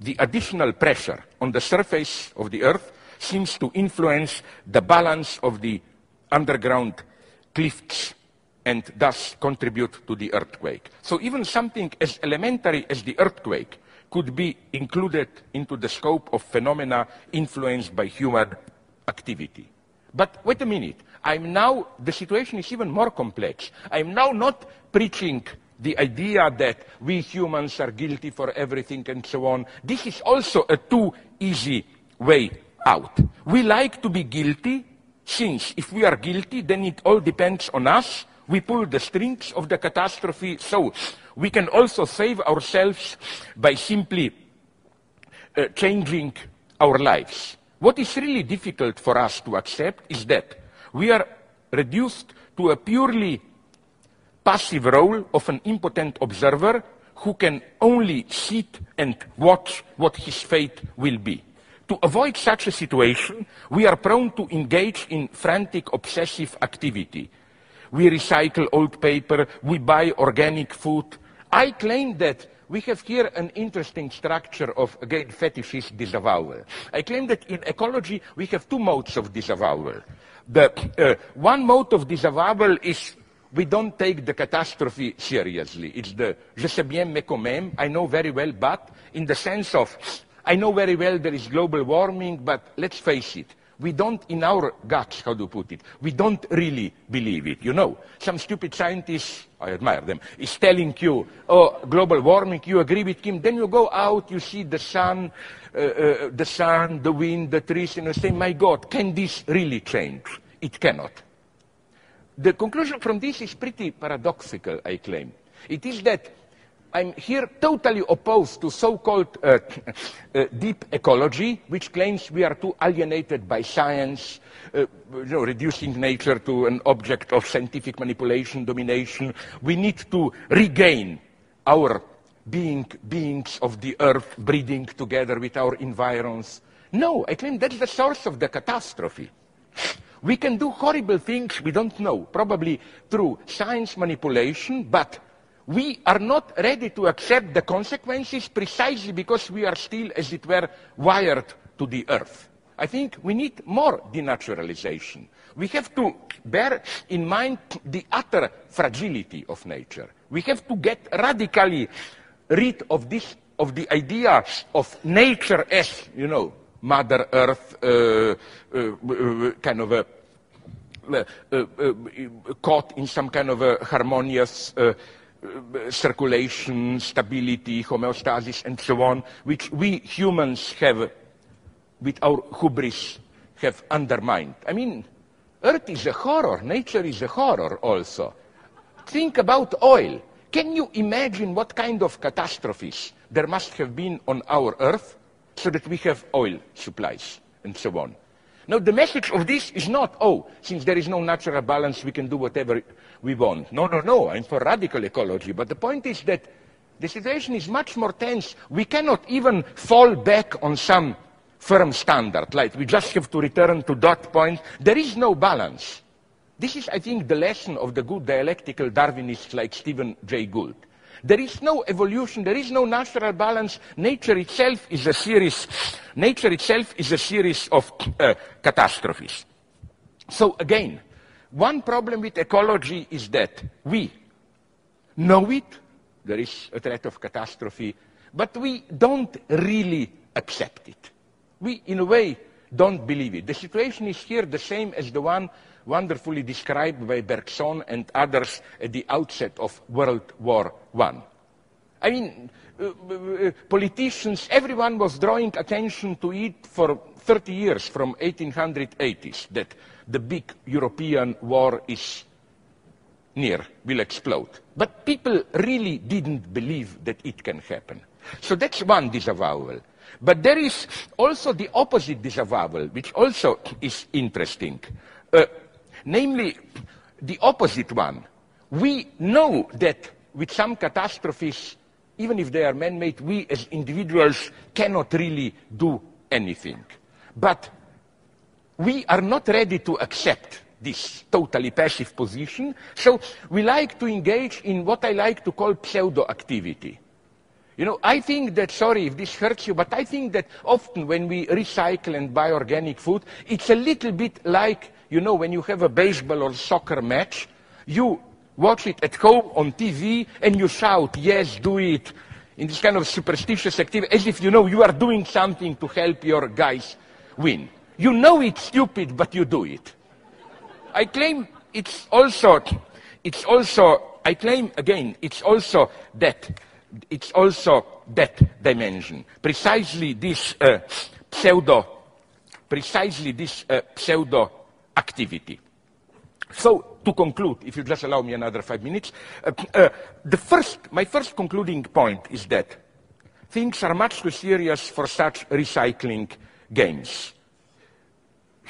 The additional pressure on the surface of the Earth seems to influence the balance of the underground cliffs and thus contribute to the earthquake. So even something as elementary as the earthquake could be included into the scope of phenomena influenced by human activity. But wait a minute, I'm now, the situation is even more complex. I'm now not preaching the idea that we humans are guilty for everything and so on. This is also a too easy way out. We like to be guilty, since if we are guilty, then it all depends on us. We pull the strings of the catastrophe, so we can also save ourselves by simply uh, changing our lives. What is really difficult for us to accept is that we are reduced to a purely passive role of an impotent observer who can only sit and watch what his fate will be. To avoid such a situation, we are prone to engage in frantic obsessive activity. We recycle old paper, we buy organic food. I claim that we have here an interesting structure of, again, fetishist disavowal. I claim that in ecology we have two modes of disavowal. The uh, one mode of disavowal is we don't take the catastrophe seriously. It's the je sais bien mais quand même, I know very well, but in the sense of I know very well there is global warming, but let's face it, we don't, in our guts, how to put it, we don't really believe it. You know, some stupid scientist, I admire them, is telling you, oh, global warming, you agree with him, then you go out, you see the sun, uh, uh, the sun, the wind, the trees, and you say, my God, can this really change? It cannot. The conclusion from this is pretty paradoxical, I claim. It is that I'm here totally opposed to so-called uh, uh, deep ecology, which claims we are too alienated by science, uh, you know, reducing nature to an object of scientific manipulation, domination. We need to regain our being beings of the earth, breeding together with our environs. No, I claim that's the source of the catastrophe. We can do horrible things we don't know, probably through science manipulation, but we are not ready to accept the consequences precisely because we are still, as it were, wired to the earth. I think we need more denaturalization. We have to bear in mind the utter fragility of nature. We have to get radically rid of this, of the idea of nature as, you know, Mother Earth, uh, uh, kind of a uh, uh, uh, caught in some kind of a harmonious circulation, stability, homeostasis, and so on, which we humans have, with our hubris, have undermined. I mean, Earth is a horror, nature is a horror also. Think about oil. Can you imagine what kind of catastrophes there must have been on our Earth so that we have oil supplies and so on? Now, the message of this is not, oh, since there is no natural balance, we can do whatever we want. No, no, no, I'm for radical ecology. But the point is that the situation is much more tense. We cannot even fall back on some firm standard, like we just have to return to dot point. There is no balance. This is, I think, the lesson of the good dialectical Darwinists like Stephen Jay Gould. There is no evolution, there is no natural balance. Nature itself is a series, nature itself is a series of uh, catastrophes. So again, one problem with ecology is that we know it, there is a threat of catastrophe, but we don't really accept it. We, in a way, don't believe it. The situation is here the same as the one wonderfully described by Bergson and others at the outset of World War I. I mean, uh, uh, politicians, everyone was drawing attention to it for 30 years, from 1880s, that the big European war is near, will explode. But people really didn't believe that it can happen. So that's one disavowal. But there is also the opposite disavowal, which also is interesting. Uh, namely, the opposite one. We know that with some catastrophes, even if they are man-made, we as individuals cannot really do anything. But we are not ready to accept this totally passive position, so we like to engage in what I like to call pseudo-activity. You know, I think that, sorry if this hurts you, but I think that often when we recycle and buy organic food, it's a little bit like, you know, when you have a baseball or soccer match, you watch it at home on TV and you shout, yes, do it, in this kind of superstitious activity, as if you know you are doing something to help your guys win. You know it's stupid, but you do it. I claim it's also, it's also, I claim again, it's also that, it's also that dimension. Precisely this uh, pseudo, precisely this uh, pseudo activity. So, to conclude, if you just allow me another five minutes, uh, uh, the first, my first concluding point is that things are much too serious for such recycling games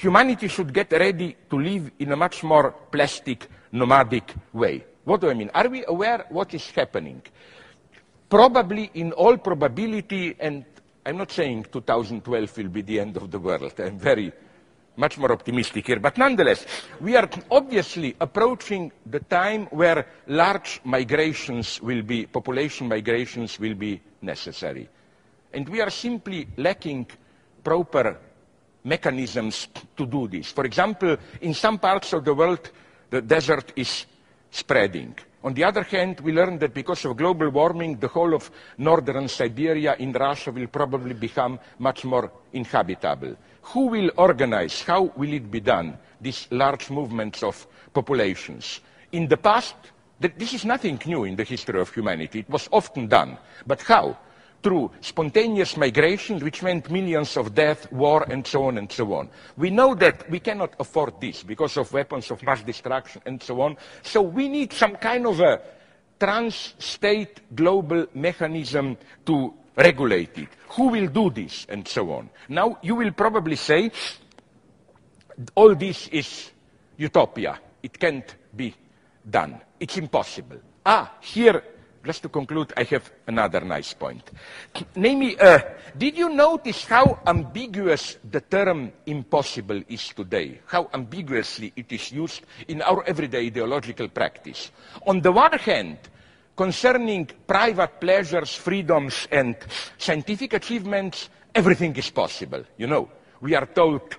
humanity should get ready to live in a much more plastic, nomadic way. What do I mean? Are we aware what is happening? Probably, in all probability, and I'm not saying 2012 will be the end of the world. I'm very much more optimistic here. But nonetheless, we are obviously approaching the time where large migrations will be, population migrations will be necessary. And we are simply lacking proper mechanisms to do this. For example, in some parts of the world, the desert is spreading. On the other hand, we learned that because of global warming, the whole of northern Siberia in Russia will probably become much more inhabitable. Who will organize, how will it be done, these large movements of populations? In the past, this is nothing new in the history of humanity. It was often done. But how? Through spontaneous migration, which meant millions of death, war, and so on and so on. We know that we cannot afford this because of weapons of mass destruction and so on. So we need some kind of a trans-state global mechanism to regulate it. Who will do this and so on? Now, you will probably say, all this is utopia. It can't be done. It's impossible. Ah, here just to conclude, I have another nice point. Namely, uh, did you notice how ambiguous the term impossible is today? How ambiguously it is used in our everyday ideological practice? On the one hand, concerning private pleasures, freedoms, and scientific achievements, everything is possible. You know, we are told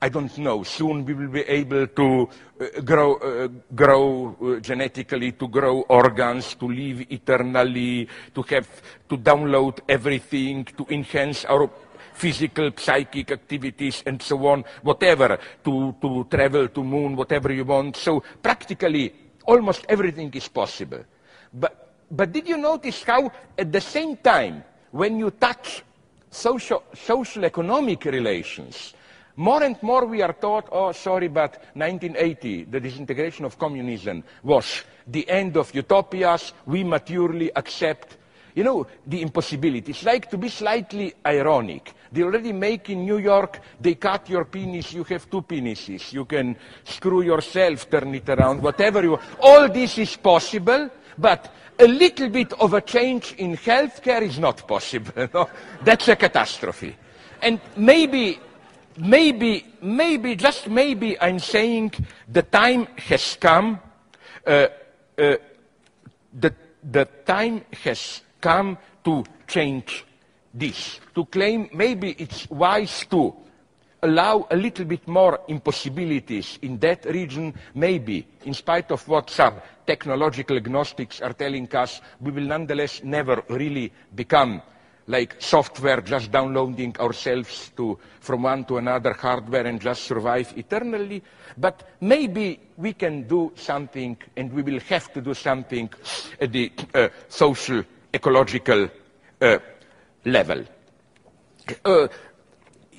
I don't know, soon we will be able to uh, grow, uh, grow uh, genetically, to grow organs, to live eternally, to have, to download everything, to enhance our physical, psychic activities and so on, whatever, to, to travel to moon, whatever you want. So practically almost everything is possible. But, but did you notice how at the same time, when you touch social, social economic relations, more and more we are taught, oh, sorry, but 1980, the disintegration of communism was the end of utopias. We maturely accept, you know, the impossibility. It's like to be slightly ironic. They already make in New York, they cut your penis, you have two penises. You can screw yourself, turn it around, whatever you want. All this is possible, but a little bit of a change in healthcare is not possible. That's a catastrophe. And maybe maybe, maybe, just maybe, I'm saying the time has come, uh, uh, the, the time has come to change this, to claim maybe it's wise to allow a little bit more impossibilities in that region, maybe, in spite of what some technological agnostics are telling us, we will nonetheless never really become like software, just downloading ourselves to, from one to another hardware and just survive eternally. But maybe we can do something, and we will have to do something at the uh, social, ecological uh, level. Uh,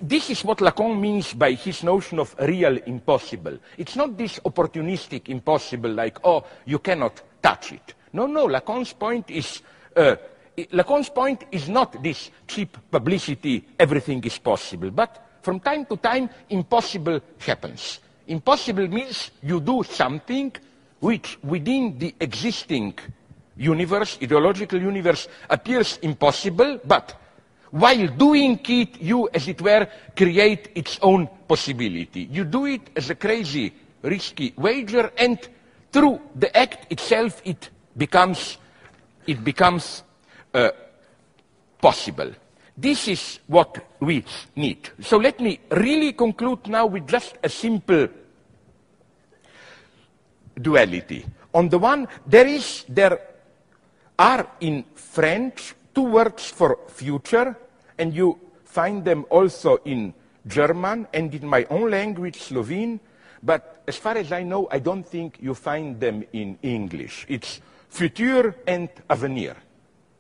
this is what Lacan means by his notion of real impossible. It's not this opportunistic impossible like, oh, you cannot touch it. No, no, Lacan's point is uh, Lacan's point is not this cheap publicity, everything is possible, but from time to time, impossible happens. Impossible means you do something which within the existing universe, ideological universe, appears impossible, but while doing it, you, as it were, create its own possibility. You do it as a crazy, risky wager, and through the act itself, it becomes, it becomes uh, possible. This is what we need. So let me really conclude now with just a simple duality. On the one, there is, there are in French two words for future, and you find them also in German and in my own language, Slovene, but as far as I know, I don't think you find them in English. It's futur and avenir.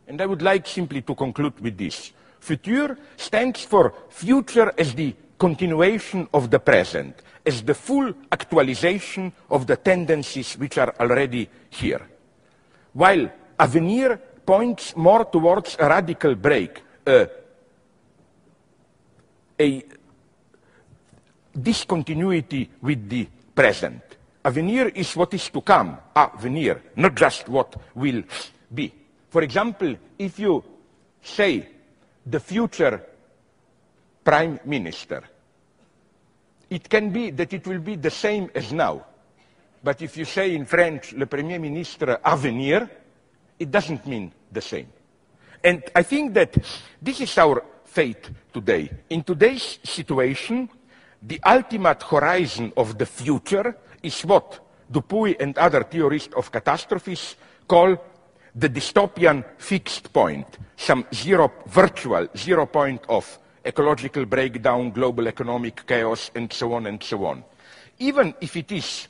And I would like simply to conclude with this. Futur stands for future as the continuation of the present, as the full actualization of the tendencies which are already here. While avenir points more towards a radical break, a discontinuity with the present. Avenir is what is to come, avenir, not just what will be. For example, if you say the future prime minister, it can be that it will be the same as now. But if you say in French, le premier ministre à venir, it doesn't mean the same. And I think that this is our fate today. In today's situation, the ultimate horizon of the future is what Dupuy and other theorists of catastrophes call the dystopian fixed point, some zero, virtual zero point of ecological breakdown, global economic chaos, and so on and so on. Even if it is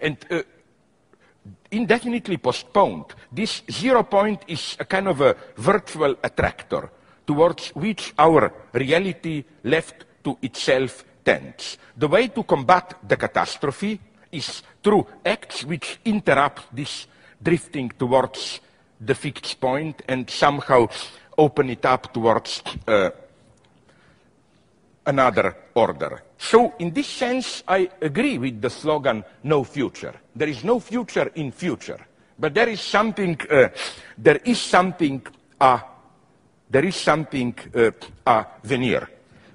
and uh, indefinitely postponed, this zero point is a kind of a virtual attractor towards which our reality left to itself tends. The way to combat the catastrophe is through acts which interrupt this drifting towards the fixed point and somehow open it up towards uh, another order. So, in this sense, I agree with the slogan, no future. There is no future in future. But there is something, uh, there is something, uh, there is something, uh, uh, avenir.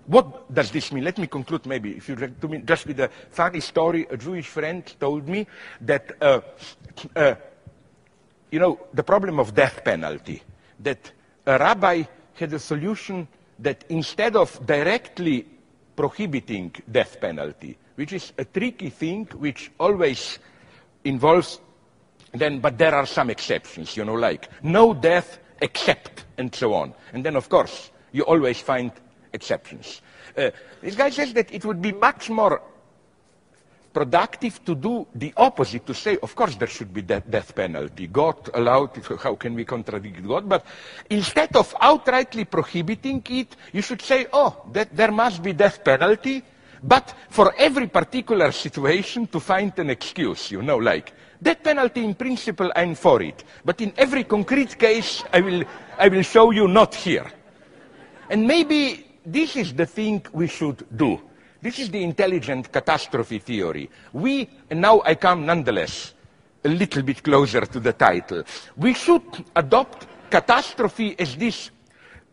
What does this mean? Let me conclude maybe, if you like to me, just with a funny story. A Jewish friend told me that, uh, uh, you know, the problem of death penalty, that a rabbi had a solution that instead of directly prohibiting death penalty, which is a tricky thing which always involves then, but there are some exceptions, you know, like no death except, and so on. And then, of course, you always find exceptions. Uh, this guy says that it would be much more productive to do the opposite, to say, of course, there should be death, death penalty. God allowed it, how can we contradict God? But instead of outrightly prohibiting it, you should say, oh, that there must be death penalty, but for every particular situation to find an excuse, you know, like, death penalty in principle, I'm for it, but in every concrete case, I will, I will show you not here. And maybe this is the thing we should do. This is the intelligent catastrophe theory. We, and now I come nonetheless a little bit closer to the title, we should adopt catastrophe as this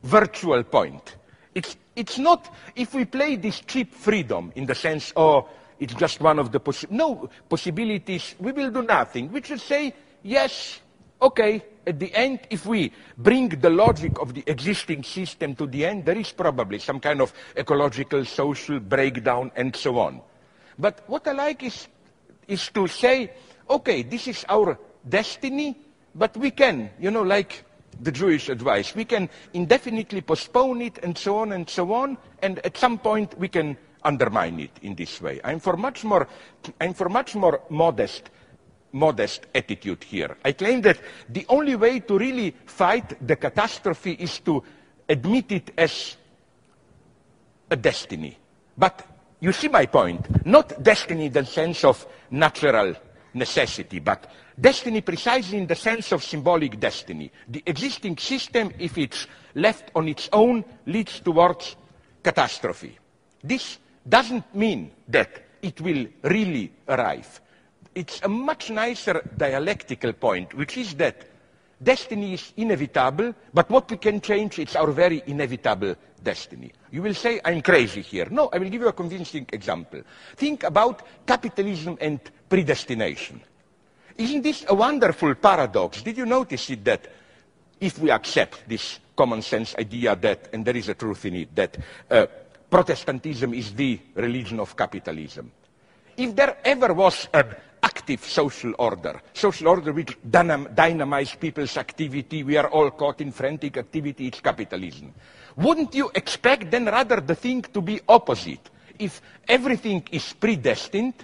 virtual point. It's, it's not, if we play this cheap freedom in the sense, oh, it's just one of the possi no possibilities, we will do nothing. We should say, yes, okay, at the end, if we bring the logic of the existing system to the end, there is probably some kind of ecological, social breakdown and so on. But what I like is, is to say, okay, this is our destiny, but we can, you know, like the Jewish advice, we can indefinitely postpone it and so on and so on, and at some point we can undermine it in this way. I'm for much more, I'm for much more modest modest attitude here. I claim that the only way to really fight the catastrophe is to admit it as a destiny. But you see my point. Not destiny in the sense of natural necessity, but destiny precisely in the sense of symbolic destiny. The existing system, if it's left on its own, leads towards catastrophe. This doesn't mean that it will really arrive it's a much nicer dialectical point, which is that destiny is inevitable, but what we can change, is our very inevitable destiny. You will say, I'm crazy here. No, I will give you a convincing example. Think about capitalism and predestination. Isn't this a wonderful paradox? Did you notice it that if we accept this common sense idea that, and there is a truth in it, that uh, Protestantism is the religion of capitalism, if there ever was an active social order, social order which dynam dynamites people's activity, we are all caught in frantic activity, it's capitalism. Wouldn't you expect then rather the thing to be opposite? If everything is predestined,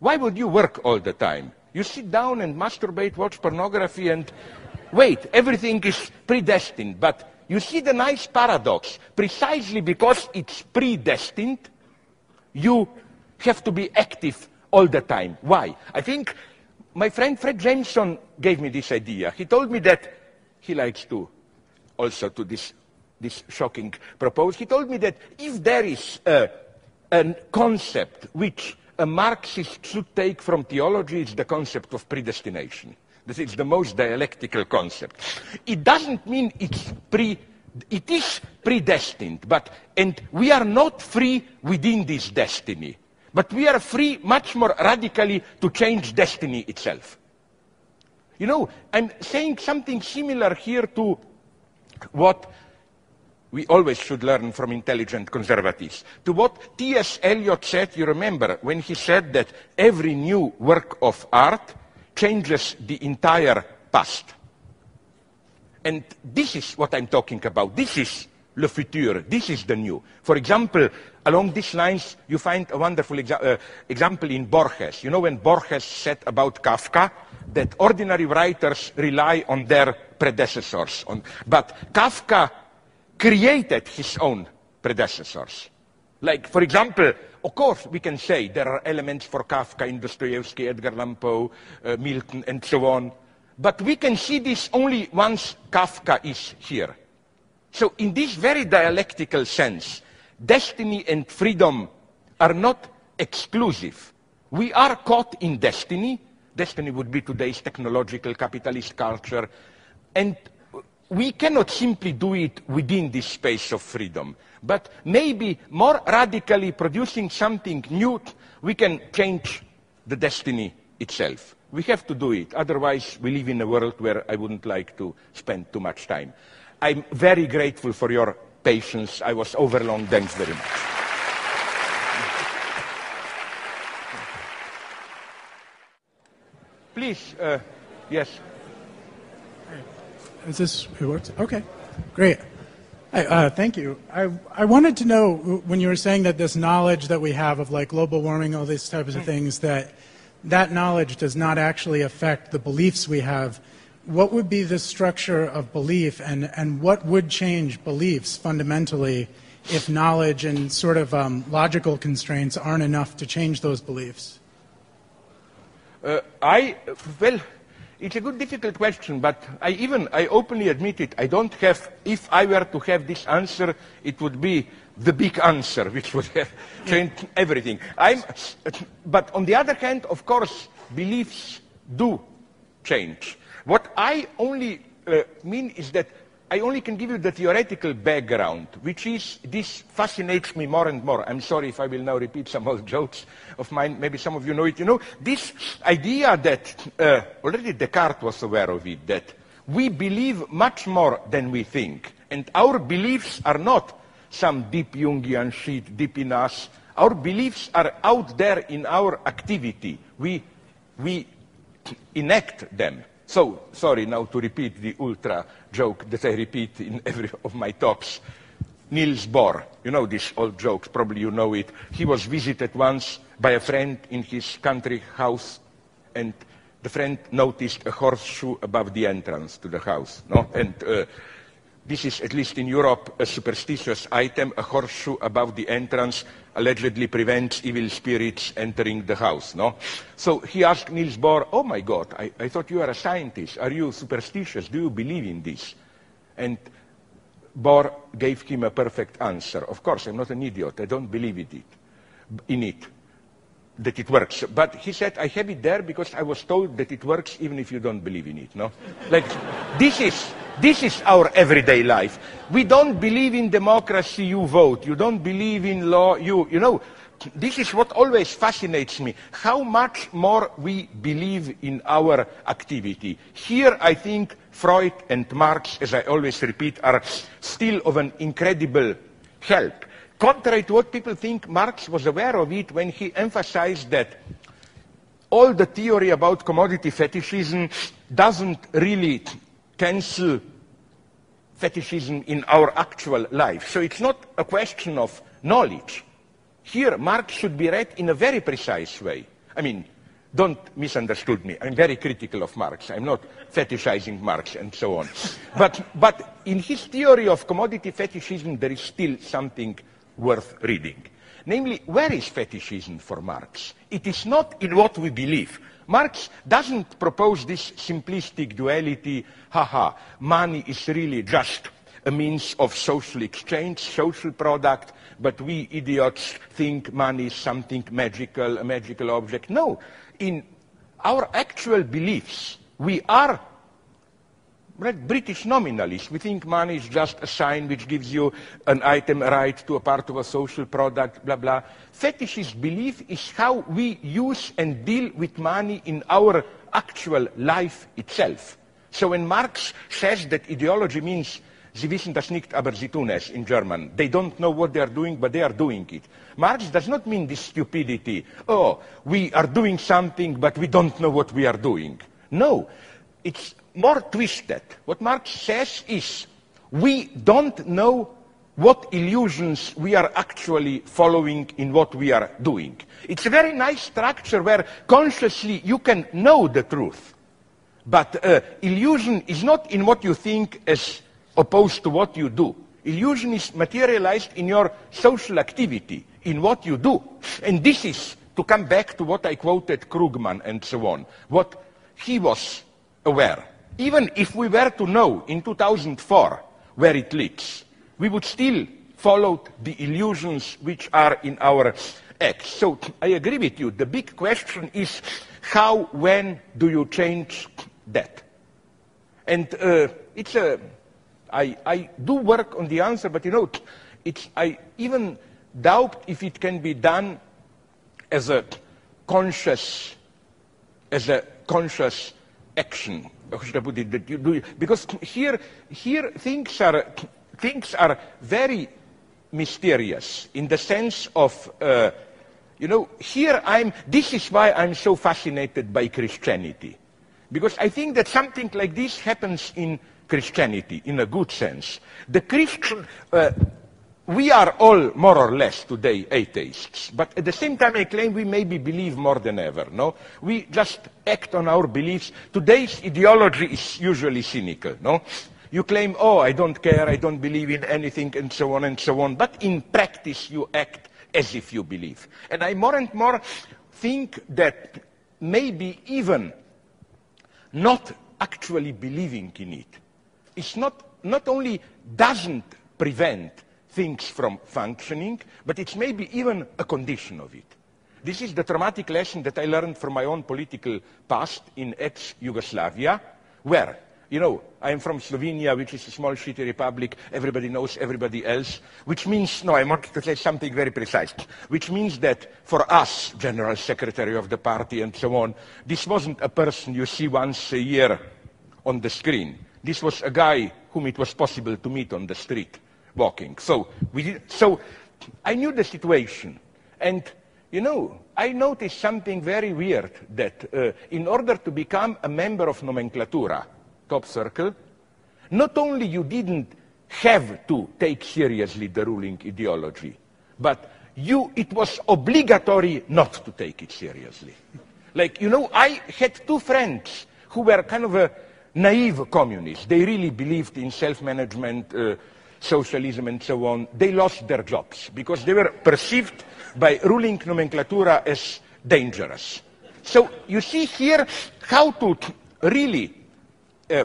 why would you work all the time? You sit down and masturbate, watch pornography and wait, everything is predestined. But you see the nice paradox. Precisely because it's predestined, you have to be active all the time. Why? I think my friend Fred Jameson gave me this idea. He told me that he likes to also to this, this shocking proposal. He told me that if there is a a concept which a Marxist should take from theology it's the concept of predestination. This is the most dialectical concept. It doesn't mean it's pre, it is predestined, but, and we are not free within this destiny, but we are free much more radically to change destiny itself. You know, I'm saying something similar here to what we always should learn from intelligent conservatives. To what T.S. Eliot said, you remember, when he said that every new work of art changes the entire past. And this is what I'm talking about. This is le futur. This is the new. For example, along these lines, you find a wonderful exa uh, example in Borges. You know when Borges said about Kafka that ordinary writers rely on their predecessors. On, but Kafka created his own predecessors. Like, for example, of course, we can say there are elements for Kafka in Dostoevsky, Edgar Allan Poe, uh, Milton, and so on. But we can see this only once Kafka is here. So in this very dialectical sense, destiny and freedom are not exclusive. We are caught in destiny. Destiny would be today's technological capitalist culture. And we cannot simply do it within this space of freedom, but maybe more radically producing something new, we can change the destiny itself. We have to do it, otherwise we live in a world where I wouldn't like to spend too much time. I'm very grateful for your patience. I was overlong. Thanks very much. Please, uh, yes. Is this it works? Okay, great. Hi, uh, thank you. I, I wanted to know when you were saying that this knowledge that we have of like global warming, all these types of things, that that knowledge does not actually affect the beliefs we have. What would be the structure of belief, and, and what would change beliefs fundamentally if knowledge and sort of um, logical constraints aren't enough to change those beliefs? Uh, I, well, it's a good, difficult question, but I even, I openly admit it, I don't have, if I were to have this answer, it would be the big answer, which would have changed everything. I'm, but on the other hand, of course, beliefs do change. What I only uh, mean is that I only can give you the theoretical background, which is, this fascinates me more and more. I'm sorry if I will now repeat some old jokes of mine. Maybe some of you know it. You know, this idea that, uh, already Descartes was aware of it, that we believe much more than we think. And our beliefs are not some deep Jungian shit deep in us. Our beliefs are out there in our activity. We, we enact them. So, sorry now to repeat the ultra joke that I repeat in every of my talks. Niels Bohr, you know these old jokes, probably you know it. He was visited once by a friend in his country house, and the friend noticed a horseshoe above the entrance to the house. No? And uh, this is, at least in Europe, a superstitious item. A horseshoe above the entrance allegedly prevents evil spirits entering the house. No? So he asked Niels Bohr, oh my God, I, I thought you are a scientist. Are you superstitious? Do you believe in this? And Bohr gave him a perfect answer. Of course, I'm not an idiot. I don't believe in it. In it that it works. But he said, I have it there because I was told that it works even if you don't believe in it, no? Like, this is, this is our everyday life. We don't believe in democracy, you vote. You don't believe in law, you, you know, this is what always fascinates me. How much more we believe in our activity. Here, I think Freud and Marx, as I always repeat, are still of an incredible help. Contrary to what people think, Marx was aware of it when he emphasized that all the theory about commodity fetishism doesn't really cancel fetishism in our actual life. So it's not a question of knowledge. Here, Marx should be read in a very precise way. I mean, don't misunderstand me. I'm very critical of Marx. I'm not fetishizing Marx and so on. but, but in his theory of commodity fetishism, there is still something worth reading. Namely, where is fetishism for Marx? It is not in what we believe. Marx doesn't propose this simplistic duality, haha, money is really just a means of social exchange, social product, but we idiots think money is something magical, a magical object. No, in our actual beliefs, we are British nominalists. We think money is just a sign which gives you an item right to a part of a social product, blah, blah. Fetishist belief is how we use and deal with money in our actual life itself. So when Marx says that ideology means Sie wissen das nicht, aber sie tun es in German. They don't know what they are doing, but they are doing it. Marx does not mean this stupidity. Oh, we are doing something, but we don't know what we are doing. No, it's more twisted. What Marx says is, we don't know what illusions we are actually following in what we are doing. It's a very nice structure where consciously you can know the truth. But uh, illusion is not in what you think as opposed to what you do. Illusion is materialized in your social activity, in what you do. And this is, to come back to what I quoted Krugman and so on, what he was aware. Even if we were to know in 2004 where it leads, we would still follow the illusions which are in our acts. So I agree with you. The big question is how, when do you change that? And uh, it's a, I, I do work on the answer, but you know, it's, I even doubt if it can be done as a conscious, as a conscious action should I put it, that you do, because here, here things are, things are very mysterious in the sense of, uh, you know, here I'm, this is why I'm so fascinated by Christianity. Because I think that something like this happens in Christianity, in a good sense. The Christian, uh, we are all more or less today atheists, but at the same time I claim we maybe believe more than ever, no? We just act on our beliefs. Today's ideology is usually cynical, no? You claim, oh, I don't care, I don't believe in anything, and so on and so on, but in practice you act as if you believe. And I more and more think that maybe even not actually believing in it is not, not only doesn't prevent things from functioning, but it's maybe even a condition of it. This is the traumatic lesson that I learned from my own political past in ex-Yugoslavia, where, you know, I am from Slovenia, which is a small shitty republic, everybody knows everybody else, which means, no, I want to say something very precise, which means that for us, General Secretary of the party and so on, this wasn't a person you see once a year on the screen. This was a guy whom it was possible to meet on the street So, we so I knew the situation. And, you know, I noticed something very weird that uh, in order to become a member of Nomenklatura, top circle, not only you didn't have to take seriously the ruling ideology, but you, it was obligatory not to take it seriously. Like, you know, I had two friends who were kind of a naive communists. They really believed in self-management, uh, socialism and so on, they lost their jobs because they were perceived by ruling nomenclatura as dangerous. So you see here how to really uh,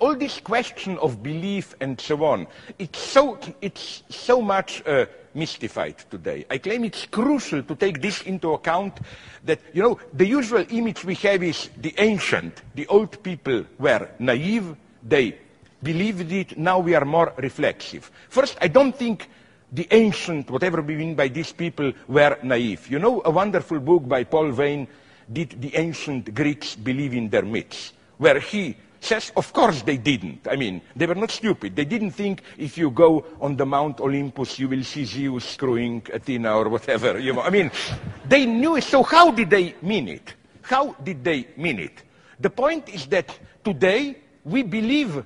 all this question of belief and so on, it's so, it's so much uh, mystified today. I claim it's crucial to take this into account that, you know, the usual image we have is the ancient, the old people were naive, they believed it, now we are more reflexive. First, I don't think the ancient, whatever we mean by these people, were naive. You know, a wonderful book by Paul Veyne, Did the Ancient Greeks Believe in Their Myths? Where he says, of course they didn't. I mean, they were not stupid. They didn't think if you go on the Mount Olympus, you will see Zeus screwing Athena or whatever. You know, I mean, they knew it. So how did they mean it? How did they mean it? The point is that today we believe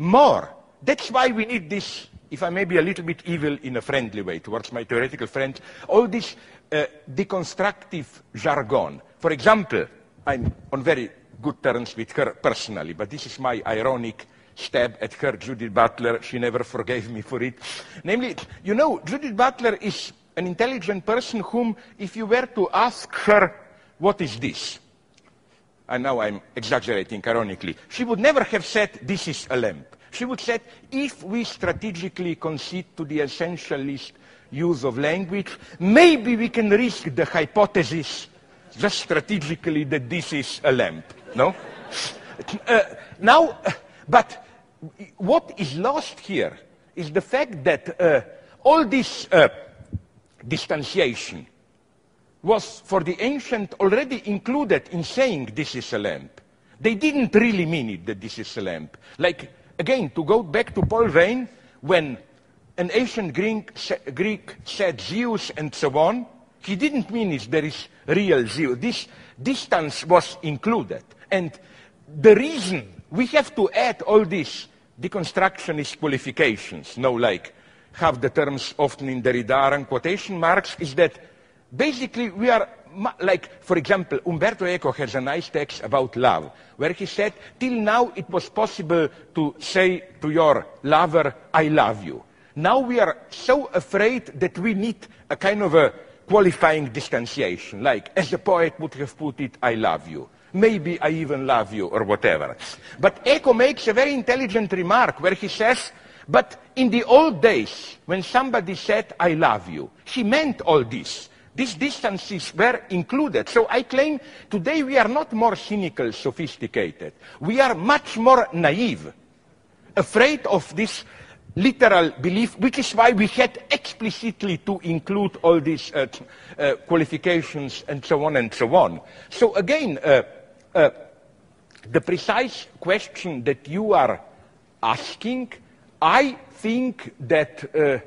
more. That's why we need this, if I may be a little bit evil in a friendly way towards my theoretical friends, all this uh, deconstructive jargon. For example, I'm on very good terms with her personally, but this is my ironic stab at her, Judith Butler. She never forgave me for it. Namely, you know, Judith Butler is an intelligent person whom, if you were to ask her, what is this? And now I'm exaggerating ironically, she would never have said, this is a lamp. She would say, if we strategically concede to the essentialist use of language, maybe we can risk the hypothesis just strategically that this is a lamp. No? Uh, now, but what is lost here is the fact that uh, all this uh, distanciation was for the ancient already included in saying this is a lamp. They didn't really mean it that this is a lamp. Like, again, to go back to Paul Veyne, when an ancient Greek, Greek said Zeus and so on, he didn't mean it there is real Zeus. This distance was included. And the reason we have to add all these deconstructionist qualifications, no like have the terms often in Derrida and quotation marks, is that basically we are like, for example, Umberto Eco has a nice text about love, where he said, till now it was possible to say to your lover, I love you. Now we are so afraid that we need a kind of a qualifying distanciation, like, as the poet would have put it, I love you. Maybe I even love you, or whatever. But Eco makes a very intelligent remark where he says, but in the old days, when somebody said, I love you, he meant all this. These distances were included. So I claim today we are not more cynical, sophisticated. We are much more naive, afraid of this literal belief, which is why we had explicitly to include all these uh, uh, qualifications and so on and so on. So again, uh, uh the precise question that you are asking, I think that uh,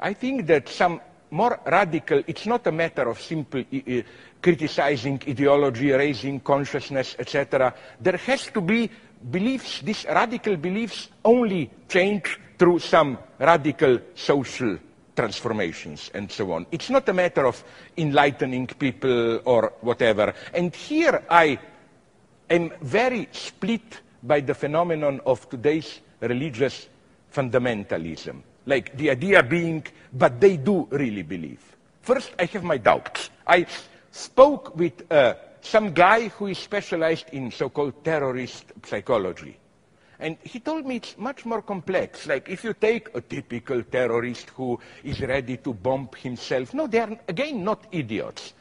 I think that some more radical, it's not a matter of simple uh, criticizing ideology, raising consciousness, etc. There has to be beliefs, these radical beliefs only change through some radical social transformations and so on. It's not a matter of enlightening people or whatever. And here I am very split by the phenomenon of today's religious fundamentalism. Like the idea being, but they do really believe. First, I have my doubts. I spoke with uh, some guy who is specialized in so-called terrorist psychology. And he told me it's much more complex. Like if you take a typical terrorist who is ready to bomb himself, no, they are, again, not idiots.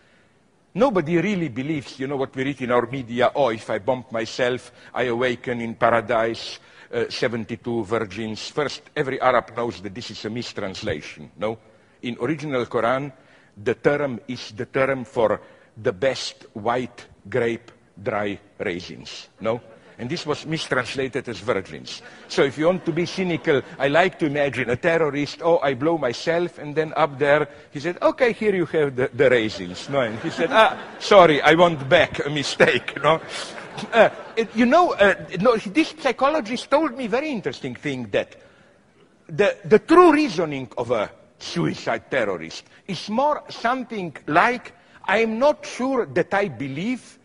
Nobody really believes, you know, what we read in our media, oh, if I bomb myself, I awaken in paradise, 72 virgins. First, every Arab knows that this is a mistranslation, no? In original Quran, the term is the term for the best white grape dry raisins, no? And this was mistranslated as virgins. So if you want to be cynical, I like to imagine a terrorist, oh, I blow myself, and then up there, he said, okay, here you have the, the raisins. No, and he said, ah, sorry, I want back a mistake, no? Uh, you know, uh, no, this psychologist told me very interesting thing that the, the true reasoning of a suicide terrorist is more something like, I am not sure that I believe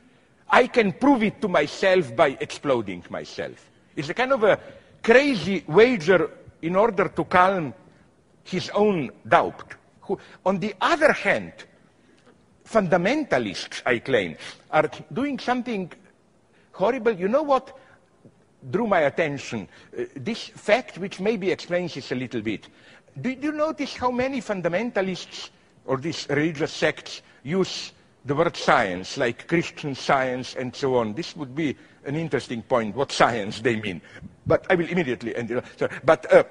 I can prove it to myself by exploding myself. It's a kind of a crazy wager in order to calm his own doubt. Who, on the other hand, fundamentalists, I claim, are doing something horrible. You know what drew my attention? Uh, this fact, which maybe explains this a little bit. Did you notice how many fundamentalists or these religious sects use the word science, like Christian science and so on. This would be an interesting point, what science they mean. But I will immediately end. Sorry. But uh,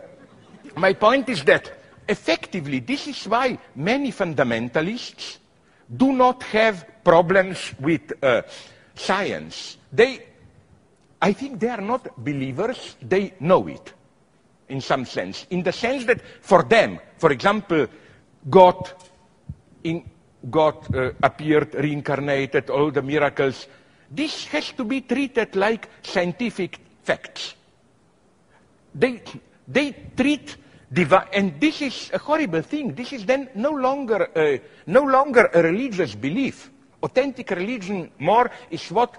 my point is that effectively this is why many fundamentalists do not have problems with uh, science. They, I think they are not believers, they know it in some sense. In the sense that for them, for example, God in, God uh, appeared, reincarnated, all the miracles. This has to be treated like scientific facts. They, they treat divine, and this is a horrible thing. This is then no longer, uh, no longer a religious belief. Authentic religion more is what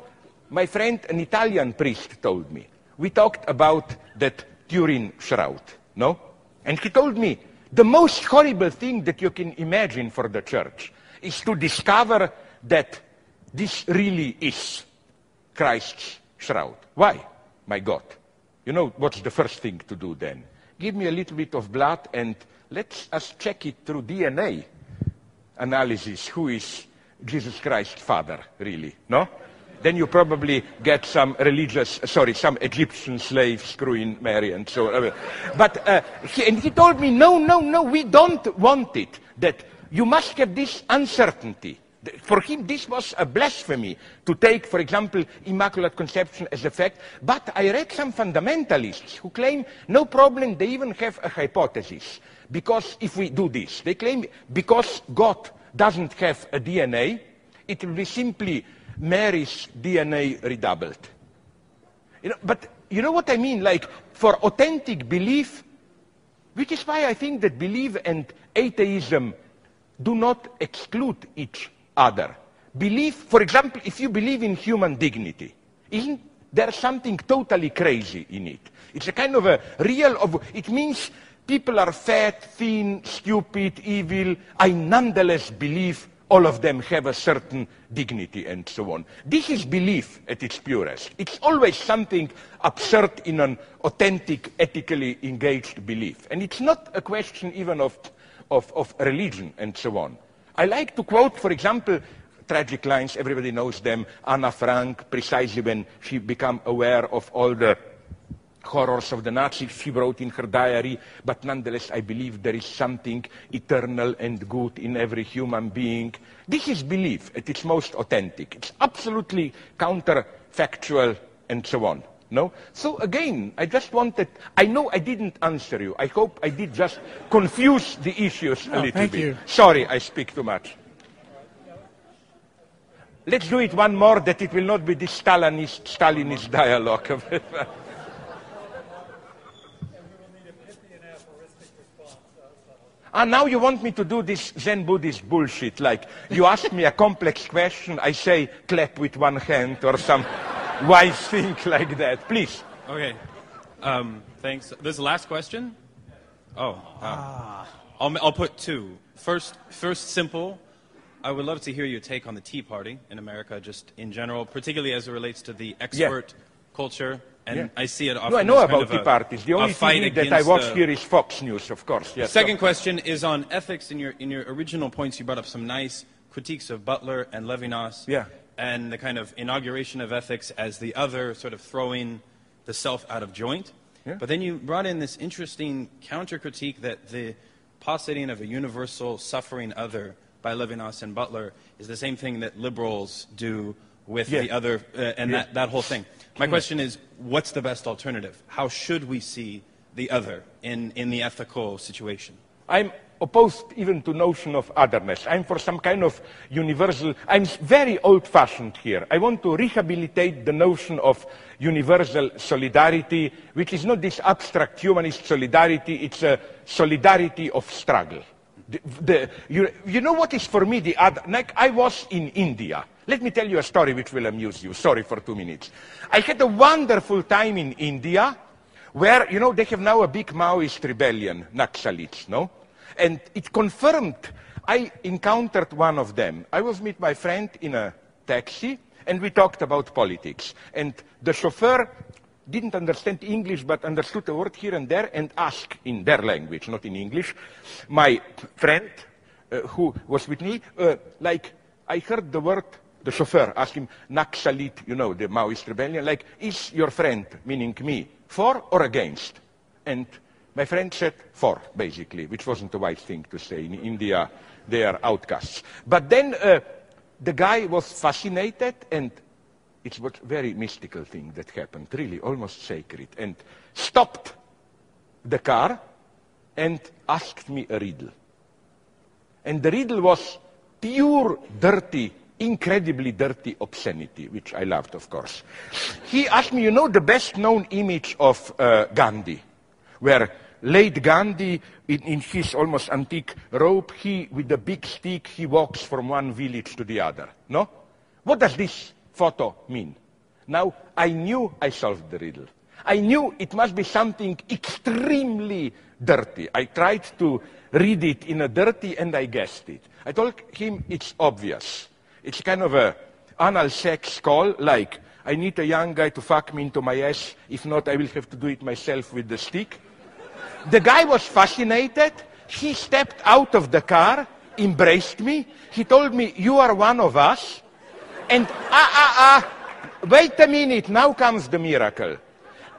my friend, an Italian priest, told me. We talked about that Turin shroud, no? And he told me, the most horrible thing that you can imagine for the church is to discover that this really is Christ's shroud. Why? My God. You know what's the first thing to do then? Give me a little bit of blood and let's us check it through DNA analysis. Who is Jesus Christ's Father, really? No? Then you probably get some religious, sorry, some Egyptian slave screwing Mary and so on. But, uh, he, and he told me, no, no, no, we don't want it. That you must have this uncertainty. For him, this was a blasphemy to take, for example, Immaculate Conception as a fact. But I read some fundamentalists who claim no problem, they even have a hypothesis. Because if we do this, they claim because God doesn't have a DNA, it will be simply Mary's DNA redoubled. You know, but you know what I mean? Like, for authentic belief, which is why I think that belief and atheism do not exclude each other. Belief, for example, if you believe in human dignity, isn't there something totally crazy in it? It's a kind of a real of, it means people are fat, thin, stupid, evil. I nonetheless believe all of them have a certain dignity and so on. This is belief at its purest. It's always something absurd in an authentic, ethically engaged belief. And it's not a question even of, of, of religion and so on. I like to quote, for example, tragic lines, everybody knows them, Anna Frank, precisely when she became aware of all the horrors of the Nazis, she wrote in her diary, but nonetheless I believe there is something eternal and good in every human being. This is belief at its most authentic. It's absolutely counterfactual and so on. No? So again, I just wanted, I know I didn't answer you. I hope I did just confuse the issues a No, little thank bit. you. Sorry, I speak too much. Let's do it one more that it will not be this Stalinist, Stalinist dialogue. Ah, now you want me to do this Zen Buddhist bullshit, like you ask me a complex question, I say clap with one hand or some wise thing like that. Please. Okay. Um, thanks. This last question. Oh. wow. I'll, I'll put two. First, first simple. I would love to hear your take on the Tea Party in America, just in general, particularly as it relates to the expert culture. And Yeah. I see it often. No, I know about tea a- parties. The only TV that I watch the- here is Fox News, of course. Yes. Second question is on ethics. In your, in your original points, you brought up some nice critiques of Butler and Levinas. Yeah. And the kind of inauguration of ethics as the other, sort of throwing the self out of joint. Yeah. But then you brought in this interesting counter critique that the positing of a universal suffering other by Levinas and Butler is the same thing that liberals do with Yeah. the other, uh, and Yeah. that, that whole thing. My question is, what's the best alternative? How should we see the other in, in the ethical situation? I'm opposed even to notion of otherness. I'm for some kind of universal, I'm very old-fashioned here. I want to rehabilitate the notion of universal solidarity, which is not this abstract humanist solidarity, it's a solidarity of struggle. The, the- you, you know what is for me the other, like I was in India. Let me tell you a story which will amuse you. Sorry for two minutes. I had a wonderful time in India where, you know, they have now a big Maoist rebellion, Naxalites, no? And it confirmed, I encountered one of them. I was with my friend in a taxi, and we talked about politics. And the chauffeur didn't understand English, but understood a word here and there, and asked in their language, not in English, my friend, uh, who was with me, uh, like, I heard the word, the chauffeur asked him, Naxalit, you know, the Maoist rebellion, like, is your friend, meaning me, for or against? And my friend said for, basically, which wasn't the wise thing to say. In India, they are outcasts. But then uh, the guy was fascinated, and it was a very mystical thing that happened, really, almost sacred, and stopped the car and asked me a riddle. And the riddle was pure, dirty, incredibly dirty obscenity, which I loved, of course. He asked me, you know, the best known image of uh, Gandhi, where late Gandhi, in, in his almost antique robe, he, with a big stick, he walks from one village to the other. No? What does this photo mean? Now, I knew I solved the riddle. I knew it must be something extremely dirty. I tried to read it in a dirty and I guessed it. I told him it's obvious. It's kind of a anal sex call like I need a young guy to fuck me into my ass. If not, I will have to do it myself with the stick. The guy was fascinated. He stepped out of the car, embraced me. He told me, You are one of us. And ah, ah, ah, wait a minute, now comes the miracle.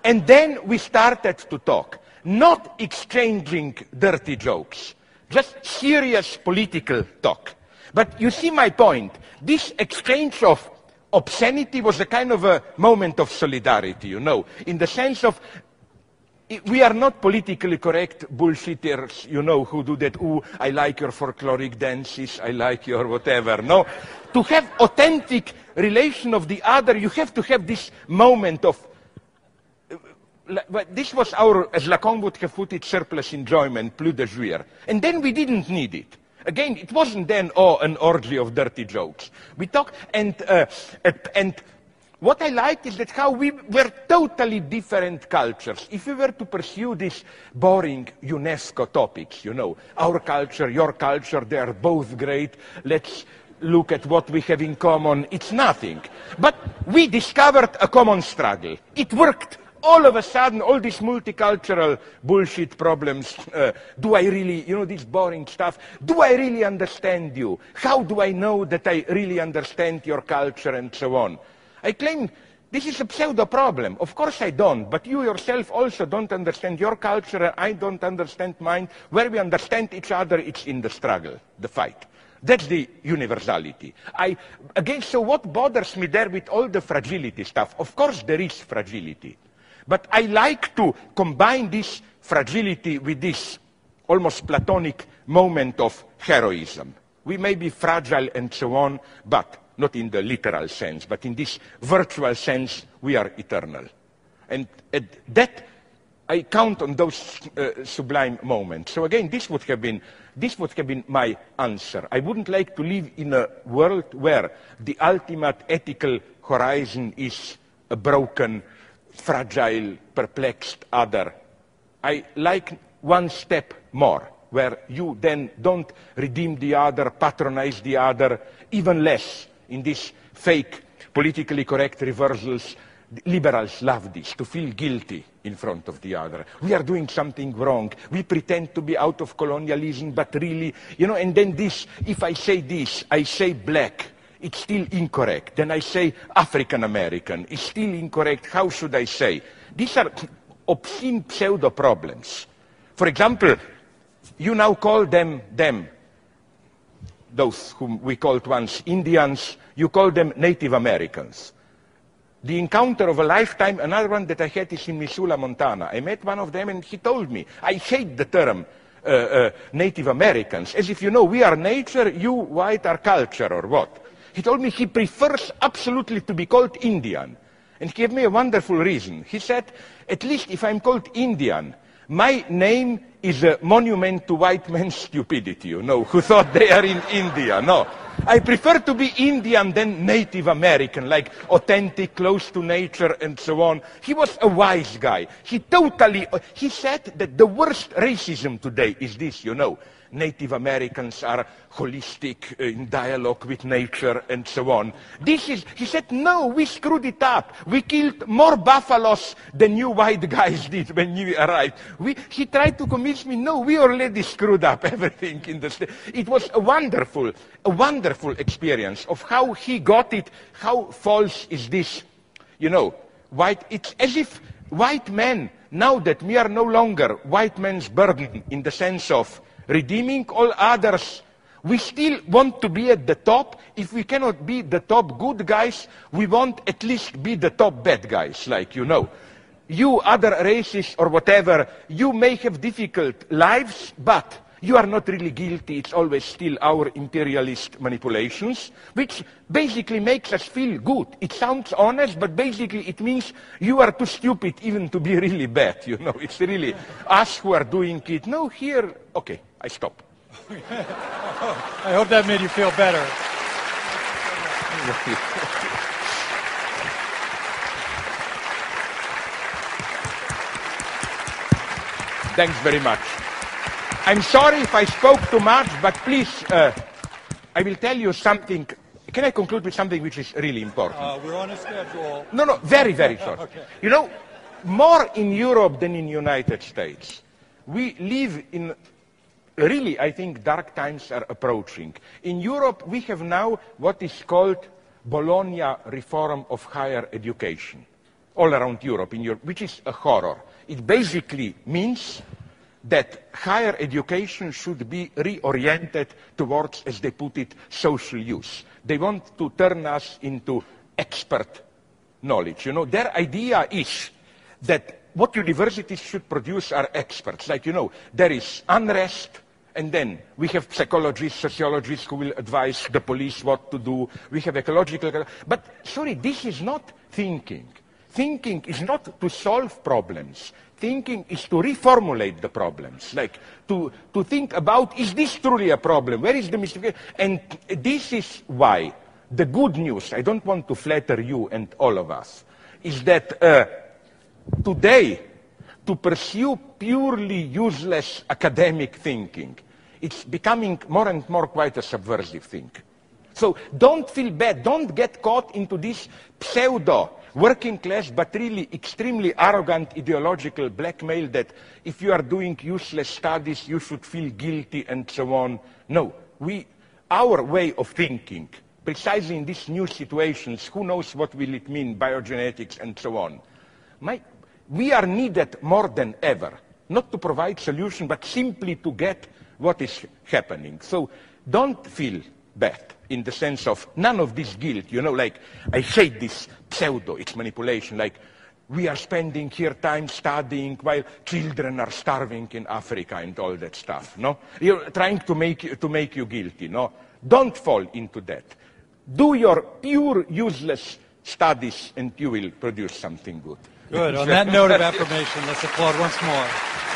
And then we started to talk, not exchanging dirty jokes, just serious political talk. But you see my point. This exchange of obscenity was a kind of a moment of solidarity, you know, in the sense of we are not politically correct bullshitters, you know, who do that, ooh, I like your folkloric dances, I like your whatever. No. to have authentic relation of the other, you have to have this moment of this was our, as Lacan would have put it, surplus enjoyment, plus de jouir. And then we didn't need it. Again, it wasn't then, oh, an orgy of dirty jokes. We talk, and, uh, and what I like is that how we were totally different cultures. If we were to pursue these boring UNESCO topics, you know, our culture, your culture, they are both great. Let's look at what we have in common. It's nothing. But we discovered a common struggle. It worked all of a sudden, all these multicultural bullshit problems, uh, do I really, you know, this boring stuff, do I really understand you? How do I know that I really understand your culture and so on? I claim this is a pseudo problem. Of course I don't, but you yourself also don't understand your culture, and I don't understand mine. Where we understand each other, it's in the struggle, the fight. That's the universality. I, again, so what bothers me there with all the fragility stuff? Of course there is fragility. But I like to combine this fragility with this almost platonic moment of heroism. We may be fragile and so on, but not in the literal sense, but in this virtual sense, we are eternal. And at that, I count on those uh, sublime moments. So again, this would have been this would have been my answer. I wouldn't like to live in a world where the ultimate ethical horizon is a broken fragile, perplexed other. I like one step more, where you then don't redeem the other, patronize the other, even less in these fake, politically correct reversals. Liberals love this, to feel guilty in front of the other. We are doing something wrong. We pretend to be out of colonialism, but really, you know, and then this, if I say this, I say black it's still incorrect. Then I say African American, it's still incorrect. How should I say? These are obscene pseudo problems. For example, you now call them them, those whom we called once Indians, you call them Native Americans. The encounter of a lifetime, another one that I had is in Missoula, Montana. I met one of them and he told me, I hate the term uh, uh, Native Americans, as if you know, we are nature, you white are culture, or what. He told me he prefers absolutely to be called Indian. And he gave me a wonderful reason. He said, at least if I'm called Indian, my name is a monument to white man's stupidity, you know, who thought they are in India. No. I prefer to be Indian than Native American, like authentic, close to nature, and so on. He was a wise guy. He totally, he said that the worst racism today is this, you know. Native Americans are holistic uh, in dialogue with nature and so on. This is, he said, no, we screwed it up. We killed more buffaloes than you white guys did when you arrived. We, he tried to convince me, no, we already screwed up everything in the state. It was a wonderful, a wonderful experience of how he got it, how false is this, you know, white, it's as if white men, now that we are no longer white man's burden in the sense of redeeming all others. We still want to be at the top. If we cannot be the top good guys, we want at least be the top bad guys, like you know. You other races or whatever, you may have difficult lives, but you are not really guilty. It's always still our imperialist manipulations, which basically makes us feel good. It sounds honest, but basically it means you are too stupid even to be really bad. You know, it's really us who are doing it. No, here, okay. I stop. I hope that made you feel better. Thanks very much. I'm sorry if I spoke too much, but please, uh, I will tell you something can I conclude with something which is really important? Uh, we're on a schedule. No, no, very, very short. Okay. You know, more in Europe than in United States. We live in really, I think dark times are approaching. In Europe, we have now what is called Bologna reform of higher education all around Europe, in Europe, which is a horror. It basically means that higher education should be reoriented towards, as they put it, social use. They want to turn us into expert knowledge. You know, their idea is that what universities should produce are experts. Like, you know, there is unrest, and then we have psychologists, sociologists who will advise the police what to do. We have ecological. But sorry, this is not thinking. Thinking is not to solve problems. Thinking is to reformulate the problems. Like to, to think about, is this truly a problem? Where is the mistake? And this is why the good news, I don't want to flatter you and all of us, is that uh, today, to pursue purely useless academic thinking, it's becoming more and more quite a subversive thing. So don't feel bad. Don't get caught into this pseudo working class but really extremely arrogant ideological blackmail that if you are doing useless studies you should feel guilty and so on. No, we, our way of thinking, precisely in these new situations, who knows what will it mean, biogenetics and so on. My, we are needed more than ever, not to provide solution, but simply to get what is happening. So don't feel bad in the sense of none of this guilt. You know, like, I hate this pseudo, it's manipulation, like, we are spending here time studying while children are starving in Africa and all that stuff, no? You're trying to make, to make you guilty, no? Don't fall into that. Do your pure useless studies and you will produce something good. Good. On that note of affirmation, let's applaud once more.